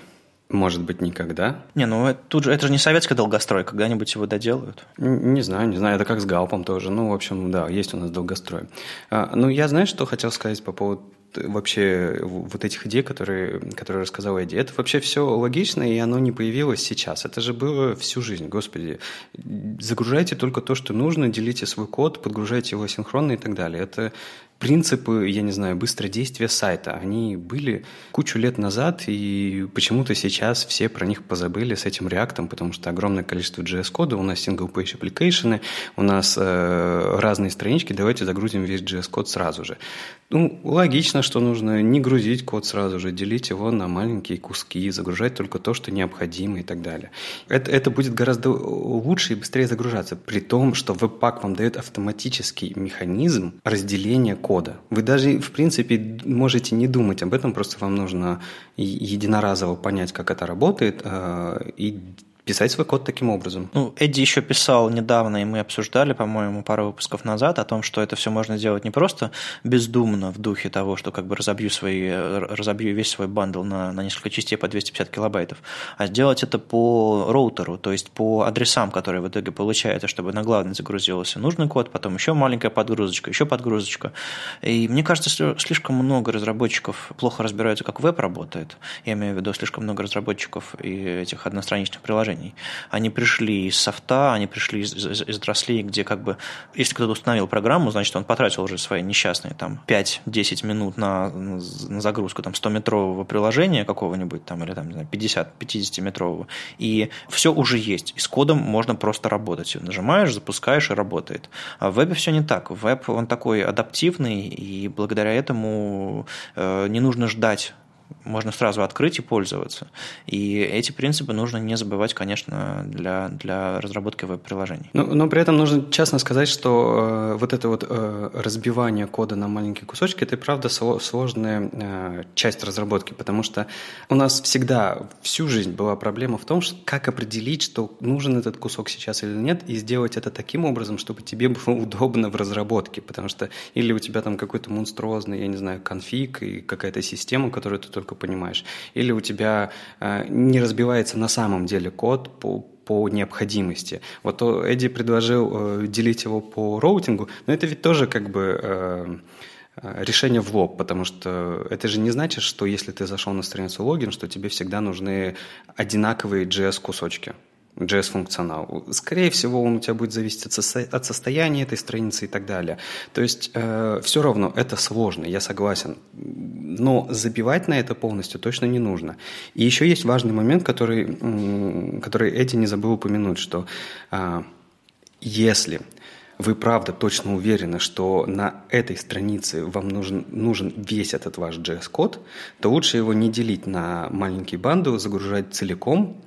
Может быть, никогда? Не, ну это, тут же, это же не советский долгострой, когда-нибудь его доделают. Не, не знаю, не знаю, это как с Gulp ом тоже. Ну, в общем, да, есть у нас долгострой. А, ну, я, знаешь, что хотел сказать по поводу вообще вот этих идей, которые, которые рассказал Эдди. Это вообще все логично, и оно не появилось сейчас. Это же было всю жизнь, господи. Загружайте только то, что нужно, делите свой код, подгружайте его синхронно и так далее. Это принципы, я не знаю, быстродействия сайта, они были кучу лет назад, и почему-то сейчас все про них позабыли с этим реактом, потому что огромное количество JS-кода, у нас single-page application, у нас э, разные странички, давайте загрузим весь JS-код сразу же. Ну, логично, что нужно не грузить код сразу же, делить его на маленькие куски, загружать только то, что необходимо и так далее. Это, это будет гораздо лучше и быстрее загружаться, при том, что Webpack вам дает автоматический механизм разделения кода. Вы даже, в принципе, можете не думать об этом, просто вам нужно единоразово понять, как это работает, э, и писать свой код таким образом. Ну, Эдди еще писал недавно, и мы обсуждали, по-моему, пару выпусков назад, о том, что это все можно делать не просто бездумно в духе того, что как бы разобью, свои, разобью весь свой bundle на, на несколько частей по 250 килобайтов, а сделать это по роутеру, то есть по адресам, которые в итоге получается, чтобы на главный загрузился нужный код, потом еще маленькая подгрузочка, еще подгрузочка. И мне кажется, слишком много разработчиков плохо разбираются, как веб работает. Я имею в виду слишком много разработчиков и этих одностраничных приложений, приложений. Они пришли из софта, они пришли из, из, из отраслей, где как бы, если кто-то установил программу, значит, он потратил уже свои несчастные там 5-10 минут на, на загрузку там 100-метрового приложения какого-нибудь там, или там, не знаю, 50-50-метрового. И все уже есть. И с кодом можно просто работать. Нажимаешь, запускаешь и работает. А в вебе все не так. Веб, он такой адаптивный, и благодаря этому э, не нужно ждать можно сразу открыть и пользоваться. И эти принципы нужно не забывать, конечно, для, для разработки веб-приложений. Но, но при этом нужно честно сказать, что э, вот это вот э, разбивание кода на маленькие кусочки, это и правда сложная э, часть разработки, потому что у нас всегда всю жизнь была проблема в том, что как определить, что нужен этот кусок сейчас или нет, и сделать это таким образом, чтобы тебе было [LAUGHS] удобно в разработке, потому что или у тебя там какой-то монструозный, я не знаю, конфиг и какая-то система, которую ты только понимаешь. Или у тебя э, не разбивается на самом деле код по, по необходимости. Вот Эдди предложил э, делить его по роутингу, но это ведь тоже как бы э, решение в лоб, потому что это же не значит, что если ты зашел на страницу логин, что тебе всегда нужны одинаковые JS-кусочки. JS-функционал. Скорее всего, он у тебя будет зависеть от, со- от состояния этой страницы и так далее. То есть э, все равно это сложно, я согласен. Но забивать на это полностью точно не нужно. И еще есть важный момент, который, который Эдди не забыл упомянуть, что э, если вы правда точно уверены, что на этой странице вам нужен, нужен весь этот ваш JS-код, то лучше его не делить на маленькие банды, загружать целиком,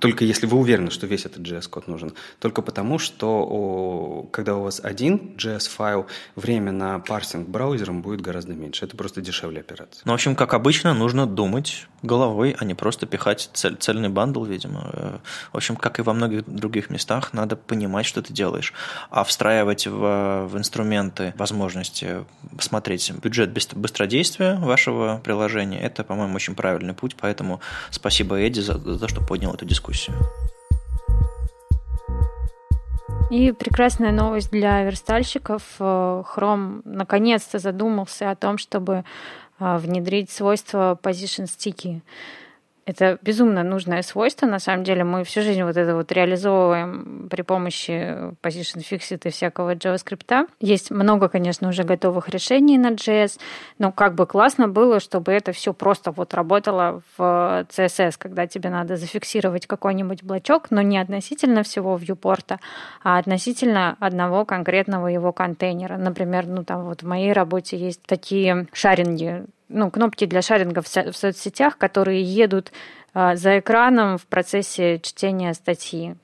только если вы уверены, что весь этот JS-код нужен. Только потому, что когда у вас один JS-файл, время на парсинг браузером будет гораздо меньше. Это просто дешевле операция. Ну, в общем, как обычно, нужно думать головой, а не просто пихать цель, цельный бандл, видимо. Э, в общем, как и во многих других местах, надо понимать, что ты делаешь. А встраивать в, в инструменты возможности посмотреть бюджет быстродействия вашего приложения, это, по-моему, очень правильный путь, поэтому спасибо Эдди за, за то, что поднял эту дискуссию. И прекрасная новость для верстальщиков. Э, Chrome наконец-то задумался о том, чтобы э, внедрить свойство Position Sticky. Это безумно нужное свойство. На самом деле мы всю жизнь вот это вот реализовываем при помощи Position Fixit и всякого JavaScript. Есть много, конечно, уже готовых решений на JS, но как бы классно было, чтобы это все просто вот работало в CSS, когда тебе надо зафиксировать какой-нибудь блочок, но не относительно всего вьюпорта, а относительно одного конкретного его контейнера. Например, ну там вот в моей работе есть такие шаринги ну, кнопки для шаринга в, со- в соцсетях, которые едут э, за экраном в процессе чтения статьи.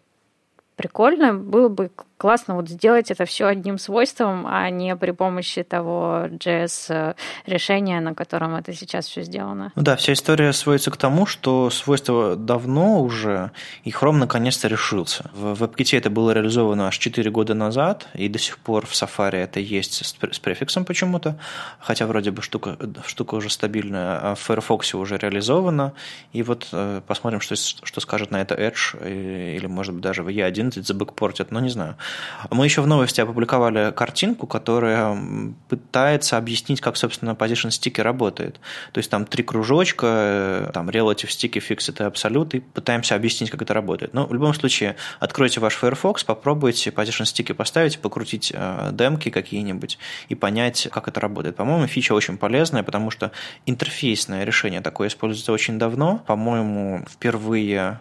Прикольно было бы классно вот сделать это все одним свойством, а не при помощи того JS-решения, на котором это сейчас все сделано. Да, вся история сводится к тому, что свойство давно уже, и Chrome наконец-то решился. В WebKit это было реализовано аж 4 года назад, и до сих пор в Safari это есть с префиксом почему-то, хотя вроде бы штука, штука уже стабильная, а в Firefox уже реализовано, и вот э, посмотрим, что, что скажет на это Edge, или, может быть, даже в E11 забэкпортят, но не знаю. Мы еще в новости опубликовали картинку, которая пытается объяснить, как, собственно, Position Sticky работает. То есть там три кружочка, там Relative Sticky, Fixed и Absolute, и пытаемся объяснить, как это работает. Но в любом случае, откройте ваш Firefox, попробуйте Position Sticky поставить, покрутить э, демки какие-нибудь и понять, как это работает. По-моему, фича очень полезная, потому что интерфейсное решение такое используется очень давно. По-моему, впервые Э,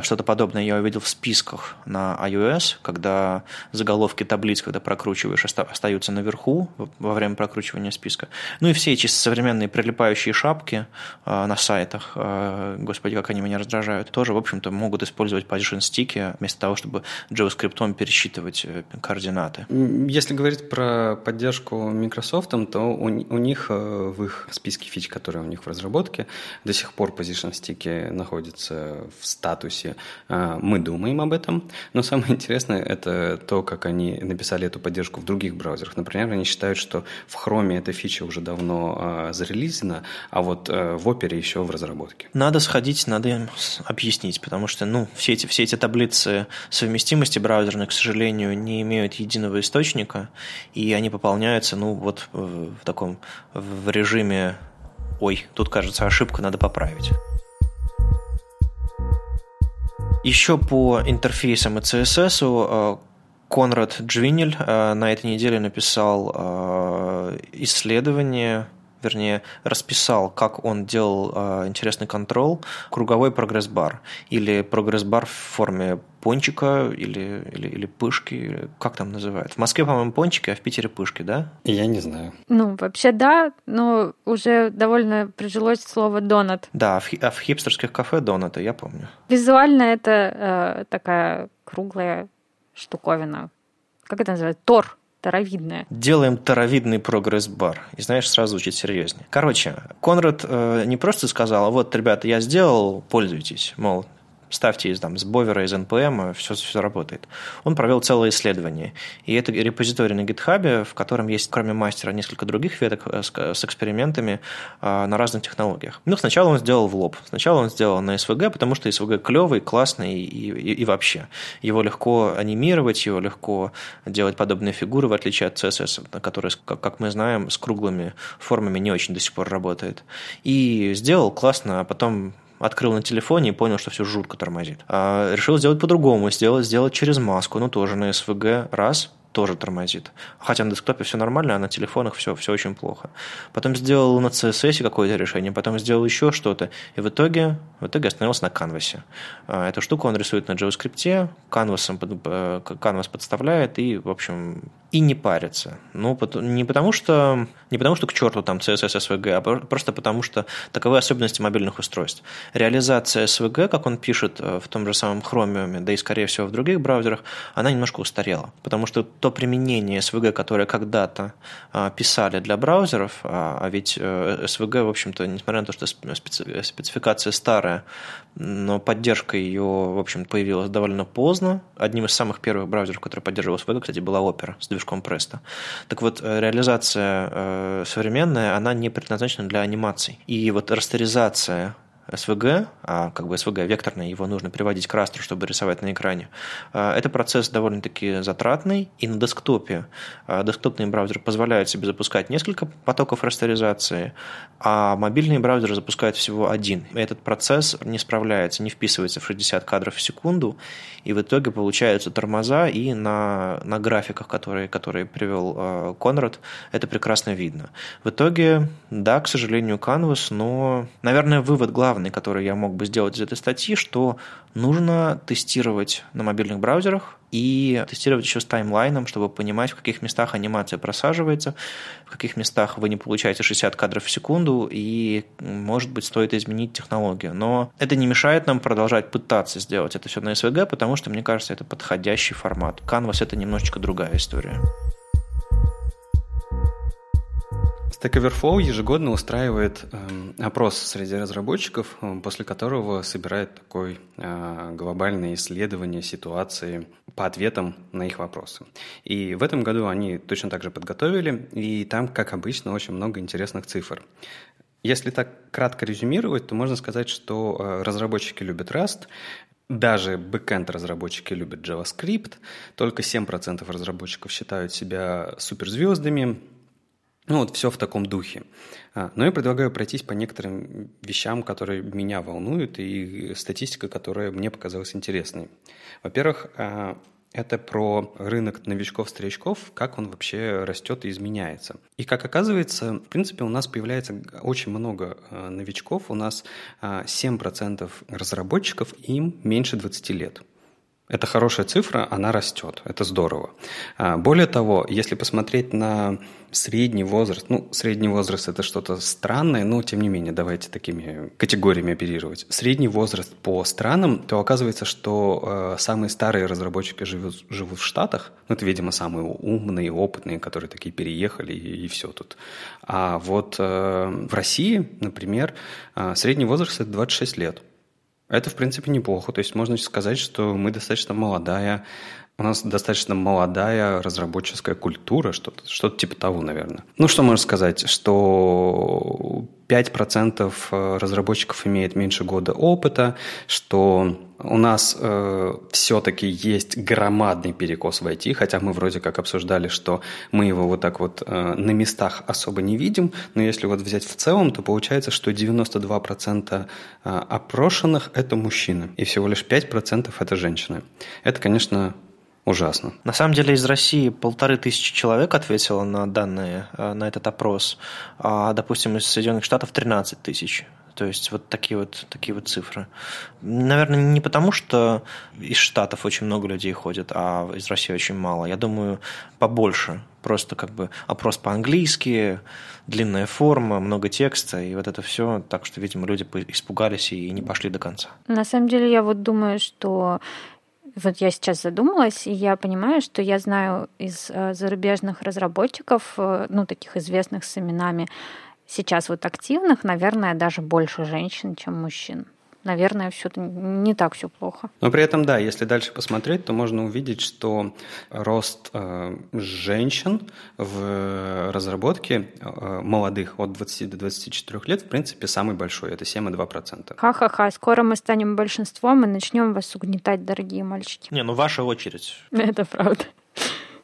что-то подобное я увидел в списках на iOS, когда заголовки таблиц, когда прокручиваешь, остаются наверху во время прокручивания списка. Ну и все эти современные прилипающие шапки э, на сайтах, э, господи, как они меня раздражают, тоже, в общем-то, могут использовать position стики вместо того, чтобы JavaScript пересчитывать координаты. Если говорить про поддержку Microsoft, то у них в их списке фич, которые у них в разработке, до сих пор position стики находятся в статусе А, мы думаем об этом, но самое интересное это то, как они написали эту поддержку в других браузерах. Например, они считают, что в Chrome эта фича уже давно а, зарелизена, а вот а, в Opera еще в разработке. Надо сходить, надо им объяснить, потому что ну, все, эти, все эти таблицы совместимости браузерных, к сожалению, не имеют единого источника, и они пополняются ну, вот в таком в режиме «Ой, тут, кажется, ошибка, надо поправить». Еще по интерфейсам и CSS э, Конрад Джвинель э, на этой неделе написал э, исследование, вернее, расписал, как он делал интересный контрол, круговой прогресс-бар или прогресс-бар в форме пончика или, или, или пышки, как там называют? В Москве, по-моему, пончики, а в Питере пышки, да? Я не знаю. Ну, вообще да, но уже довольно прижилось слово донат. Да, а в, а в хипстерских кафе донаты, я помню. Визуально это э, такая круглая штуковина. Как это называется? Тор таровидная. Делаем таровидный прогресс-бар. И знаешь, сразу звучит серьезнее. Короче, Конрад э, не просто сказал, а вот, ребята, я сделал, пользуйтесь. Мол, ставьте из, там, с Бовера, из NPM, все, все работает. Он провел целое исследование. И это репозиторий на GitHub, в котором есть, кроме мастера, несколько других веток э, с, с экспериментами а, на разных технологиях. Ну, сначала он сделал в лоб. Сначала он сделал на SVG, потому что SVG клевый, классный и, и, и вообще. Его легко анимировать, его легко делать подобные фигуры, в отличие от CSS, который, как мы знаем, с круглыми формами не очень до сих пор работает. И сделал классно, а потом открыл на телефоне и понял, что все жутко тормозит. А решил сделать по-другому, сделать, сделать через маску, ну тоже на SVG, раз, тоже тормозит. Хотя на десктопе все нормально, а на телефонах все, все очень плохо. Потом сделал на CSS какое-то решение, потом сделал еще что-то, и в итоге, в итоге остановился на канвасе. А, эту штуку он рисует на JavaScript, канвасом, канвас подставляет и, в общем, и не парится. Ну, не потому что, не потому что к черту там CSS, SVG, а просто потому что таковы особенности мобильных устройств. Реализация SVG, как он пишет э, в том же самом Chromium, да и, скорее всего, в других браузерах, она немножко устарела. Потому что то применение SVG, которое когда-то а, писали для браузеров, а, а ведь SVG, э, в общем-то, несмотря на то, что спецификация старая, но поддержка ее, в общем, появилась довольно поздно. Одним из самых первых браузеров, который поддерживал SVG, кстати, была Opera с Presto. Так вот, э, реализация э, современная, она не предназначена для анимаций. И вот растеризация SVG а как бы SVG векторный, его нужно переводить к растру, чтобы рисовать на экране. А, это процесс довольно-таки затратный, и на десктопе а, десктопные браузеры позволяют себе запускать несколько потоков растеризации, а мобильные браузеры запускают всего один. Этот процесс не справляется, не вписывается в 60 кадров в секунду, и в итоге получаются тормоза, и на, на графиках, которые, которые привел э, Конрад, это прекрасно видно. В итоге, да, к сожалению, Canvas, но, наверное, вывод главный, который я мог бы сделать из этой статьи, что нужно тестировать на мобильных браузерах и тестировать еще с таймлайном, чтобы понимать, в каких местах анимация просаживается, в каких местах вы не получаете 60 кадров в секунду, и, может быть, стоит изменить технологию. Но это не мешает нам продолжать пытаться сделать это все на SVG, потому что, мне кажется, это подходящий формат. Canvas – это немножечко другая история. Stack Overflow ежегодно устраивает э, опрос среди разработчиков, э, после которого собирает такое э, глобальное исследование ситуации по ответам на их вопросы. И в этом году они точно так же подготовили, и там, как обычно, очень много интересных цифр. Если так кратко резюмировать, то можно сказать, что э, разработчики любят Rust, даже бэкенд разработчики любят JavaScript, только 7% разработчиков считают себя суперзвездами, ну вот все в таком духе. А, но я предлагаю пройтись по некоторым вещам, которые меня волнуют, и статистика, которая мне показалась интересной. Во-первых, а, это про рынок новичков-старичков, как он вообще растет и изменяется. И как оказывается, в принципе, у нас появляется очень много а, новичков, у нас 7% разработчиков, им меньше 20 лет. Это хорошая цифра, она растет, это здорово. А, более того, если посмотреть на средний возраст, ну, средний возраст это что-то странное, но тем не менее, давайте такими категориями оперировать. Средний возраст по странам, то оказывается, что э, самые старые разработчики живут, живут в Штатах, ну, это, видимо, самые умные, опытные, которые такие переехали и, и все тут. А вот э, в России, например, э, средний возраст это 26 лет. Это, в принципе, неплохо. То есть можно сказать, что мы достаточно молодая, у нас достаточно молодая разработческая культура, что-то что типа того, наверное. Ну, что можно сказать, что 5% э, разработчиков имеет меньше года опыта, что у нас э, все-таки есть громадный перекос в IT, хотя мы вроде как обсуждали, что мы его вот так вот э, на местах особо не видим, но если вот взять в целом, то получается, что 92% э, опрошенных – это мужчины, и всего лишь 5% – это женщины. Это, конечно, ужасно. На самом деле из России полторы тысячи человек ответило на данные, э, на этот опрос, а, допустим, из Соединенных Штатов 13 тысяч. То есть вот такие вот, такие вот цифры. Наверное, не потому, что из Штатов очень много людей ходит, а из России очень мало. Я думаю, побольше. Просто как бы опрос по-английски, длинная форма, много текста, и вот это все. Так что, видимо, люди испугались и не пошли до конца. На самом деле, я вот думаю, что вот я сейчас задумалась, и я понимаю, что я знаю из э, зарубежных разработчиков, э, ну, таких известных с именами, сейчас вот активных, наверное, даже больше женщин, чем мужчин наверное, все не так все плохо. Но при этом, да, если дальше посмотреть, то можно увидеть, что рост э, женщин в разработке э, молодых от 20 до 24 лет, в принципе, самый большой. Это 7,2%. Ха-ха-ха, скоро мы станем большинством и начнем вас угнетать, дорогие мальчики. Не, ну ваша очередь. [LAUGHS] Это правда.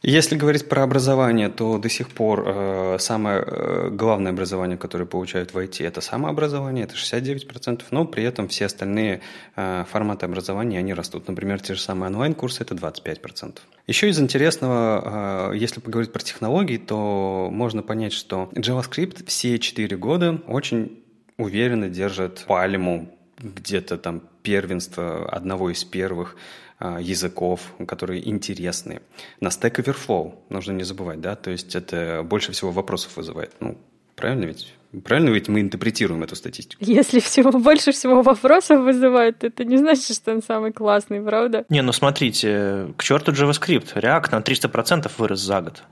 Если говорить про образование, то до сих пор э, самое э, главное образование, которое получают в IT, это самообразование, это 69%, но при этом все остальные э, форматы образования, они растут. Например, те же самые онлайн-курсы – это 25%. Еще из интересного, э, если поговорить про технологии, то можно понять, что JavaScript все 4 года очень уверенно держит пальму где-то там первенство одного из первых языков, которые интересны. На Stack Overflow нужно не забывать, да, то есть это больше всего вопросов вызывает. Ну, правильно ведь? Правильно ведь мы интерпретируем эту статистику? Если всего [LAUGHS] больше всего вопросов вызывает, это не значит, что он самый классный, правда? Не, ну смотрите, к черту JavaScript. React на 300% вырос за год.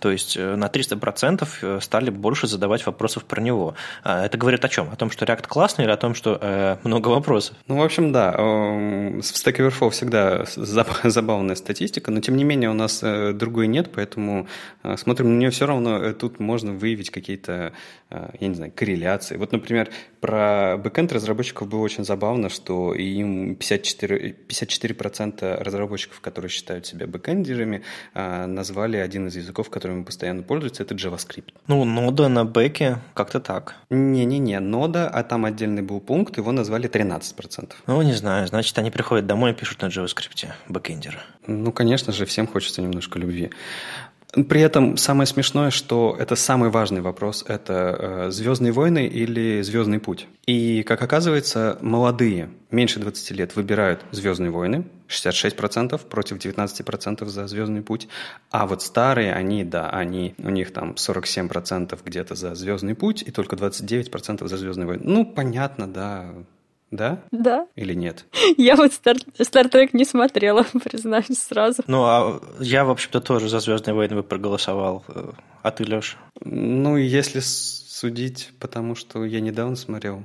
То есть э, на 300% э, стали больше задавать вопросов про него. А это говорит о чем? О том, что React классный или о том, что э, много вопросов? Ну, в общем, да. В Stack Overflow всегда [LAUGHS] забавная статистика, но тем не менее у нас другой нет, поэтому смотрим на нее все равно. Тут можно выявить какие-то, я не знаю, корреляции. Вот, например, про backend разработчиков было очень забавно, что им 54%, 54 разработчиков, которые считают себя бэкэндерами, назвали один из языков, которыми постоянно пользуются, это JavaScript. Ну, нода на бэке как-то так. Не-не-не, нода, а там отдельный был пункт, его назвали 13%. Ну, не знаю, значит, они приходят домой и пишут на JavaScript, бэкэндеры. Ну, конечно же, всем хочется немножко любви. При этом самое смешное, что это самый важный вопрос – это э, «Звездные войны» или «Звездный путь». И, как оказывается, молодые, меньше 20 лет, выбирают «Звездные войны», 66% против 19% за «Звездный путь», а вот старые, они, да, они, у них там 47% где-то за «Звездный путь» и только 29% за «Звездные войны». Ну, понятно, да, да? Да. Или нет? [LAUGHS] Я вот Стар... Стартрек не смотрела, [LAUGHS] признаюсь сразу. Ну, а я, в общем-то, тоже за Звездные войны бы проголосовал. А ты, Леша? Ну, если судить, потому что я недавно смотрел.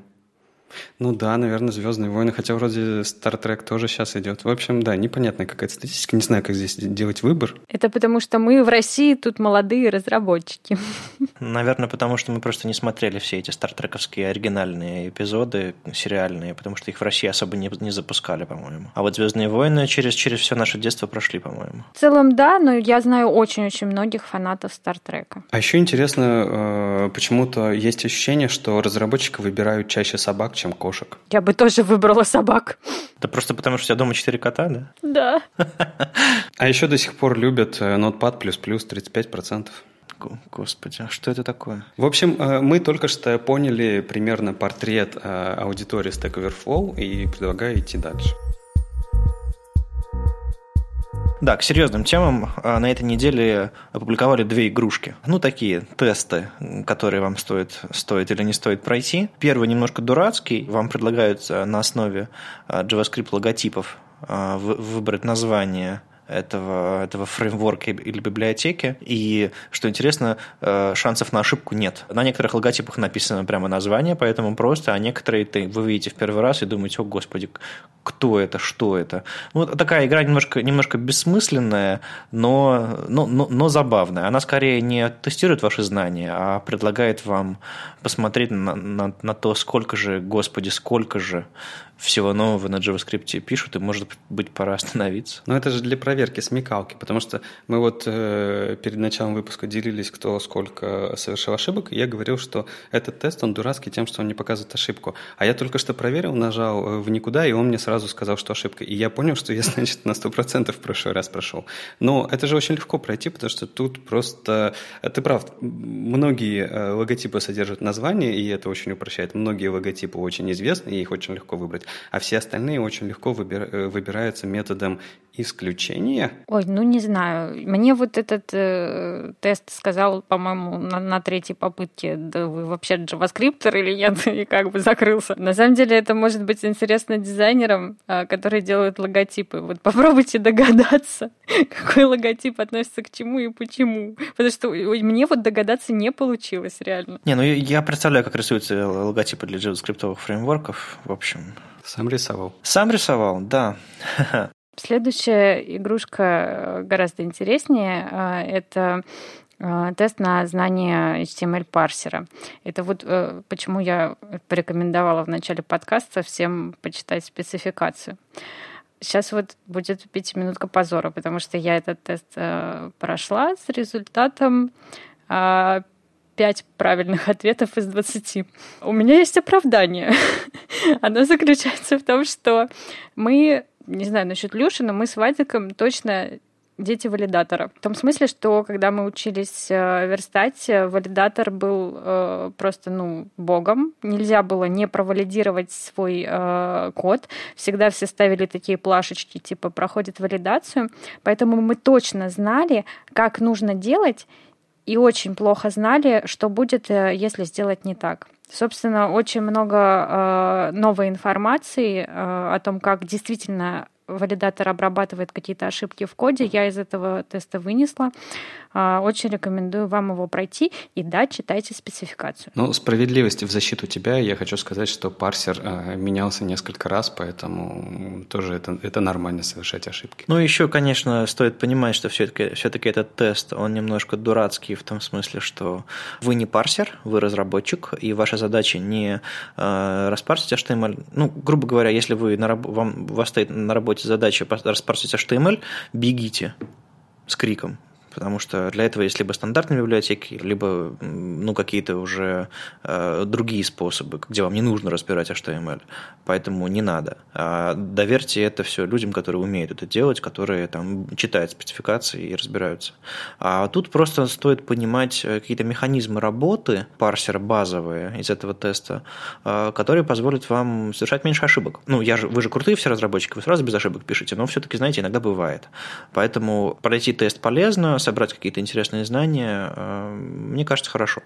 Ну да, наверное, Звездные войны, хотя вроде Star Trek тоже сейчас идет. В общем, да, непонятная какая-то статистика, не знаю, как здесь делать выбор. Это потому что мы в России тут молодые разработчики. Наверное, потому что мы просто не смотрели все эти стартрековские оригинальные эпизоды, сериальные, потому что их в России особо не, не запускали, по-моему. А вот Звездные войны через, через все наше детство прошли, по-моему. В целом, да, но я знаю очень-очень многих фанатов Стартрека. А еще интересно, э, почему-то есть ощущение, что разработчики выбирают чаще собак, чем кошек. Я бы тоже выбрала собак. Да просто потому, что у тебя дома четыре кота, да? Да. А еще до сих пор любят э, Notepad++ 35%. Господи, а что это такое? В общем, э, мы только что поняли примерно портрет э, аудитории Stack Overflow и предлагаю идти дальше. Да, к серьезным темам а, на этой неделе опубликовали две игрушки. Ну, такие тесты, которые вам стоит, стоит или не стоит пройти. Первый немножко дурацкий. Вам предлагают на основе а, JavaScript логотипов а, выбрать название этого, этого фреймворка или библиотеки. И, что интересно, э, шансов на ошибку нет. На некоторых логотипах написано прямо название, поэтому просто, а некоторые ты, вы видите в первый раз и думаете, о господи, кто это, что это. Ну, такая игра немножко, немножко бессмысленная, но, но, но, но забавная. Она скорее не тестирует ваши знания, а предлагает вам посмотреть на, на, на то, сколько же, господи, сколько же всего нового на JavaScript пишут, и, может быть, пора [LAUGHS] остановиться. Но это же для проверки смекалки, потому что мы вот э, перед началом выпуска делились, кто сколько совершил ошибок, и я говорил, что этот тест, он дурацкий тем, что он не показывает ошибку. А я только что проверил, нажал э, в никуда, и он мне сразу сказал, что ошибка. И я понял, что я, [LAUGHS] значит, на 100% в прошлый раз прошел. Но это же очень легко пройти, потому что тут просто... Ты прав, многие э, логотипы содержат название, и это очень упрощает. Многие логотипы очень известны, и их очень легко выбрать а все остальные очень легко э, выбираются методом исключения. Ой, ну не знаю. Мне вот этот э, тест сказал, по-моему, на, на третьей попытке, да вы вообще JavaScript или нет, [LAUGHS] и как бы закрылся. На самом деле это может быть интересно дизайнерам, э, которые делают логотипы. Вот попробуйте догадаться, [LAUGHS] какой логотип относится к чему и почему. Потому что мне вот догадаться не получилось реально. Не, ну я представляю, как рисуются логотипы для JavaScript фреймворков. В общем, сам рисовал. Сам рисовал, да. [LAUGHS] Следующая игрушка э, гораздо интереснее. Э, это э, тест на знание HTML-парсера. Это вот почему я порекомендовала в начале подкаста всем почитать спецификацию. Сейчас вот будет пятиминутка позора, потому что я этот тест прошла с результатом 5 правильных ответов из 20. У меня есть оправдание. [LAUGHS] Оно заключается в том, что мы, не знаю насчет Люши, но мы с Вадиком точно дети валидатора. В том смысле, что когда мы учились э, верстать, валидатор был э, просто, ну, богом. Нельзя было не провалидировать свой э, код. Всегда все ставили такие плашечки, типа, проходит валидацию. Поэтому мы точно знали, как нужно делать, и очень плохо знали, что будет, э, если сделать не так. Собственно, очень много э, новой информации э, о том, как действительно валидатор обрабатывает какие-то ошибки в коде. Я из этого теста вынесла. А, очень рекомендую вам его пройти. И да, читайте спецификацию. Ну, справедливости в защиту тебя я хочу сказать, что парсер э, менялся несколько раз, поэтому тоже это, это нормально совершать ошибки. Ну, еще, конечно, стоит понимать, что все-таки все этот тест, он немножко дурацкий в том смысле, что вы не парсер, вы разработчик, и ваша задача не э, распарсить HTML. Ну, грубо говоря, если вы на, вам, у вас стоит на работе задача распарсить HTML, бегите с криком, потому что для этого есть либо стандартные библиотеки, либо ну, какие-то уже э, другие способы, где вам не нужно разбирать HTML, поэтому не надо. А доверьте это все людям, которые умеют это делать, которые там читают спецификации и разбираются. А тут просто стоит понимать э, какие-то механизмы работы парсера базовые из этого теста, э, которые позволят вам совершать меньше ошибок. Ну, я же, вы же крутые все разработчики, вы сразу без ошибок пишете, но все-таки, знаете, иногда бывает. Поэтому пройти тест полезно, собрать какие-то интересные знания, э, мне кажется, хорошо.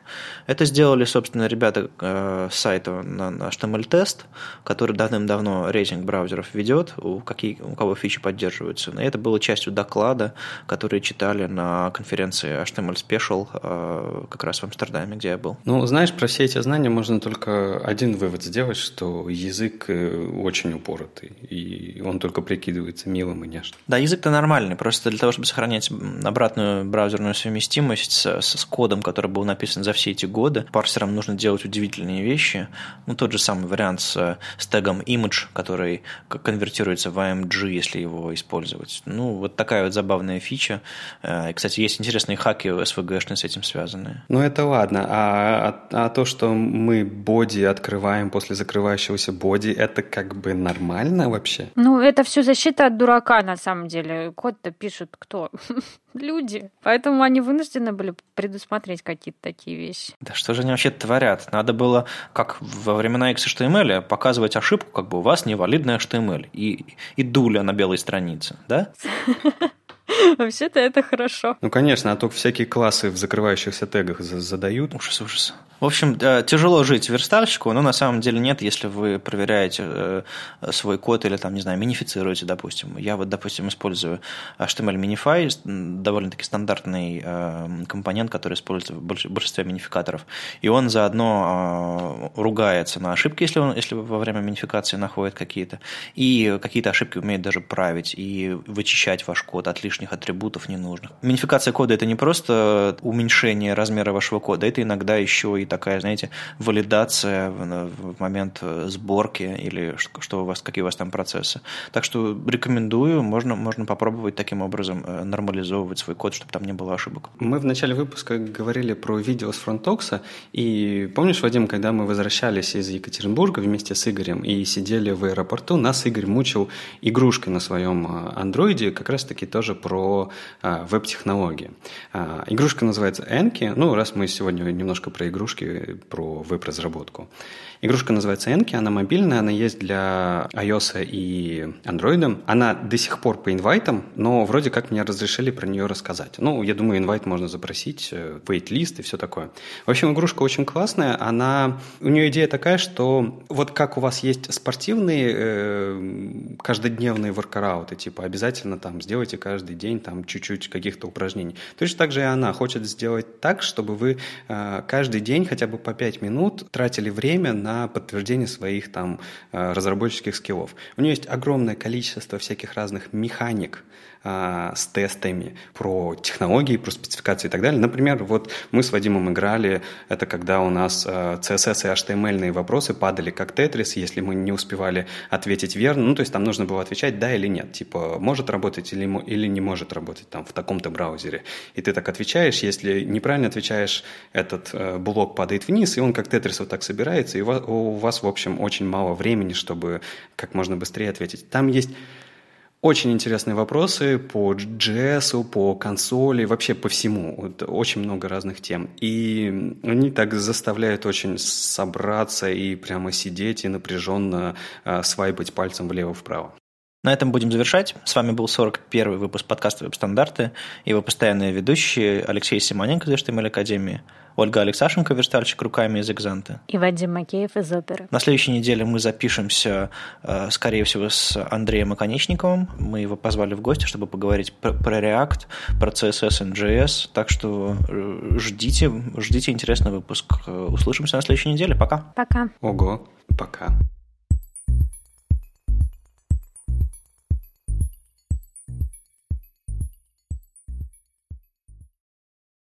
Это сделали, собственно, ребята э, с сайта на HTML-тест, который давным-давно рейтинг браузеров ведет, у, какие, у кого фичи поддерживаются. И это было частью доклада, который читали на конференции HTML Special э, как раз в Амстердаме, где я был. Ну, знаешь, про все эти знания можно только один вывод сделать, что язык очень упоротый, и он только прикидывается милым и нежным. Да, язык-то нормальный, просто для того, чтобы сохранять обратную браузерную, браузерную совместимость с, с кодом, который был написан за все эти годы. Парсерам нужно делать удивительные вещи. Ну, тот же самый вариант с, с тегом image, который конвертируется в AMG, если его использовать. Ну, вот такая вот забавная фича. Э, и, кстати, есть интересные хаки SVG-шные с этим связанные. Ну, это ладно. А, а, а то, что мы боди открываем после закрывающегося боди, это как бы нормально вообще? Ну, это все защита от дурака, на самом деле. Код-то пишут кто? [LAUGHS] люди. Поэтому они вынуждены были предусмотреть какие-то такие вещи. Да что же они вообще творят? Надо было, как во времена XHTML, показывать ошибку, как бы у вас невалидный HTML и, и дуля на белой странице, да? [LAUGHS] [LAUGHS] Вообще-то это хорошо. Ну, конечно, а то всякие классы в закрывающихся тегах задают. Ужас, ужас. В общем, тяжело жить верстальщику, но на самом деле нет, если вы проверяете э, свой код или, там, не знаю, минифицируете, допустим. Я вот, допустим, использую HTML Minify, довольно-таки стандартный э, компонент, который используется в большинстве минификаторов. И он заодно э, ругается на ошибки, если, он, если во время минификации находит какие-то, и какие-то ошибки умеет даже править и вычищать ваш код от лишних атрибутов ненужных. Минификация кода – это не просто уменьшение размера вашего кода, это иногда еще и такая, знаете, валидация в момент э, сборки или что у вас, какие у вас там процессы. Так что рекомендую, можно, можно попробовать таким образом э, нормализовывать свой код, чтобы там не было ошибок. Мы в начале выпуска говорили про видео с фронтокса, и помнишь, Вадим, когда мы возвращались из Екатеринбурга вместе с Игорем и сидели в аэропорту, нас Игорь мучил игрушкой на своем э, андроиде, как раз-таки тоже про веб-технологии. Игрушка называется Enki, ну, раз мы сегодня немножко про игрушки про веб-разработку. Игрушка называется Enki, она мобильная, она есть для iOS и Android. Она до сих пор по инвайтам, но вроде как мне разрешили про нее рассказать. Ну, я думаю, инвайт можно запросить, э, wait-лист и все такое. В общем, игрушка очень классная. Она... У нее идея такая, что вот как у вас есть спортивные э, каждодневные воркарауты, типа обязательно там сделайте каждый день там чуть-чуть каких-то упражнений. Точно так же и она хочет сделать так, чтобы вы э, каждый день хотя бы по 5 минут тратили время на подтверждение своих там э, разработческих скиллов. У нее есть огромное количество всяких разных механик, а, с тестами про технологии, про спецификации и так далее. Например, вот мы с Вадимом играли, это когда у нас CSS и HTML вопросы падали как тетрис, если мы не успевали ответить верно, ну, то есть там нужно было отвечать да или нет, типа может работать или, или не может работать там в таком-то браузере. И ты так отвечаешь, если неправильно отвечаешь, этот э, блок падает вниз, и он как тетрис вот так собирается, и у вас, в общем, очень мало времени, чтобы как можно быстрее ответить. Там есть очень интересные вопросы по JS, по консоли, вообще по всему. Вот очень много разных тем. И они так заставляют очень собраться и прямо сидеть и напряженно э, свайпать пальцем влево-вправо. На этом будем завершать. С вами был 41 выпуск подкаста «Веб-стандарты» и его постоянные ведущие Алексей Симоненко из HTML Академии, Ольга Алексашенко, верстальщик руками из «Экзанты». И Вадим Макеев из «Оперы». На следующей неделе мы запишемся, э, скорее всего, с Андреем Оконечниковым. Мы его позвали в гости, чтобы поговорить про, про React, про CSS и JS. Так что э, ждите, ждите интересный выпуск. Услышимся на следующей неделе. Пока. Пока. Ого, пока.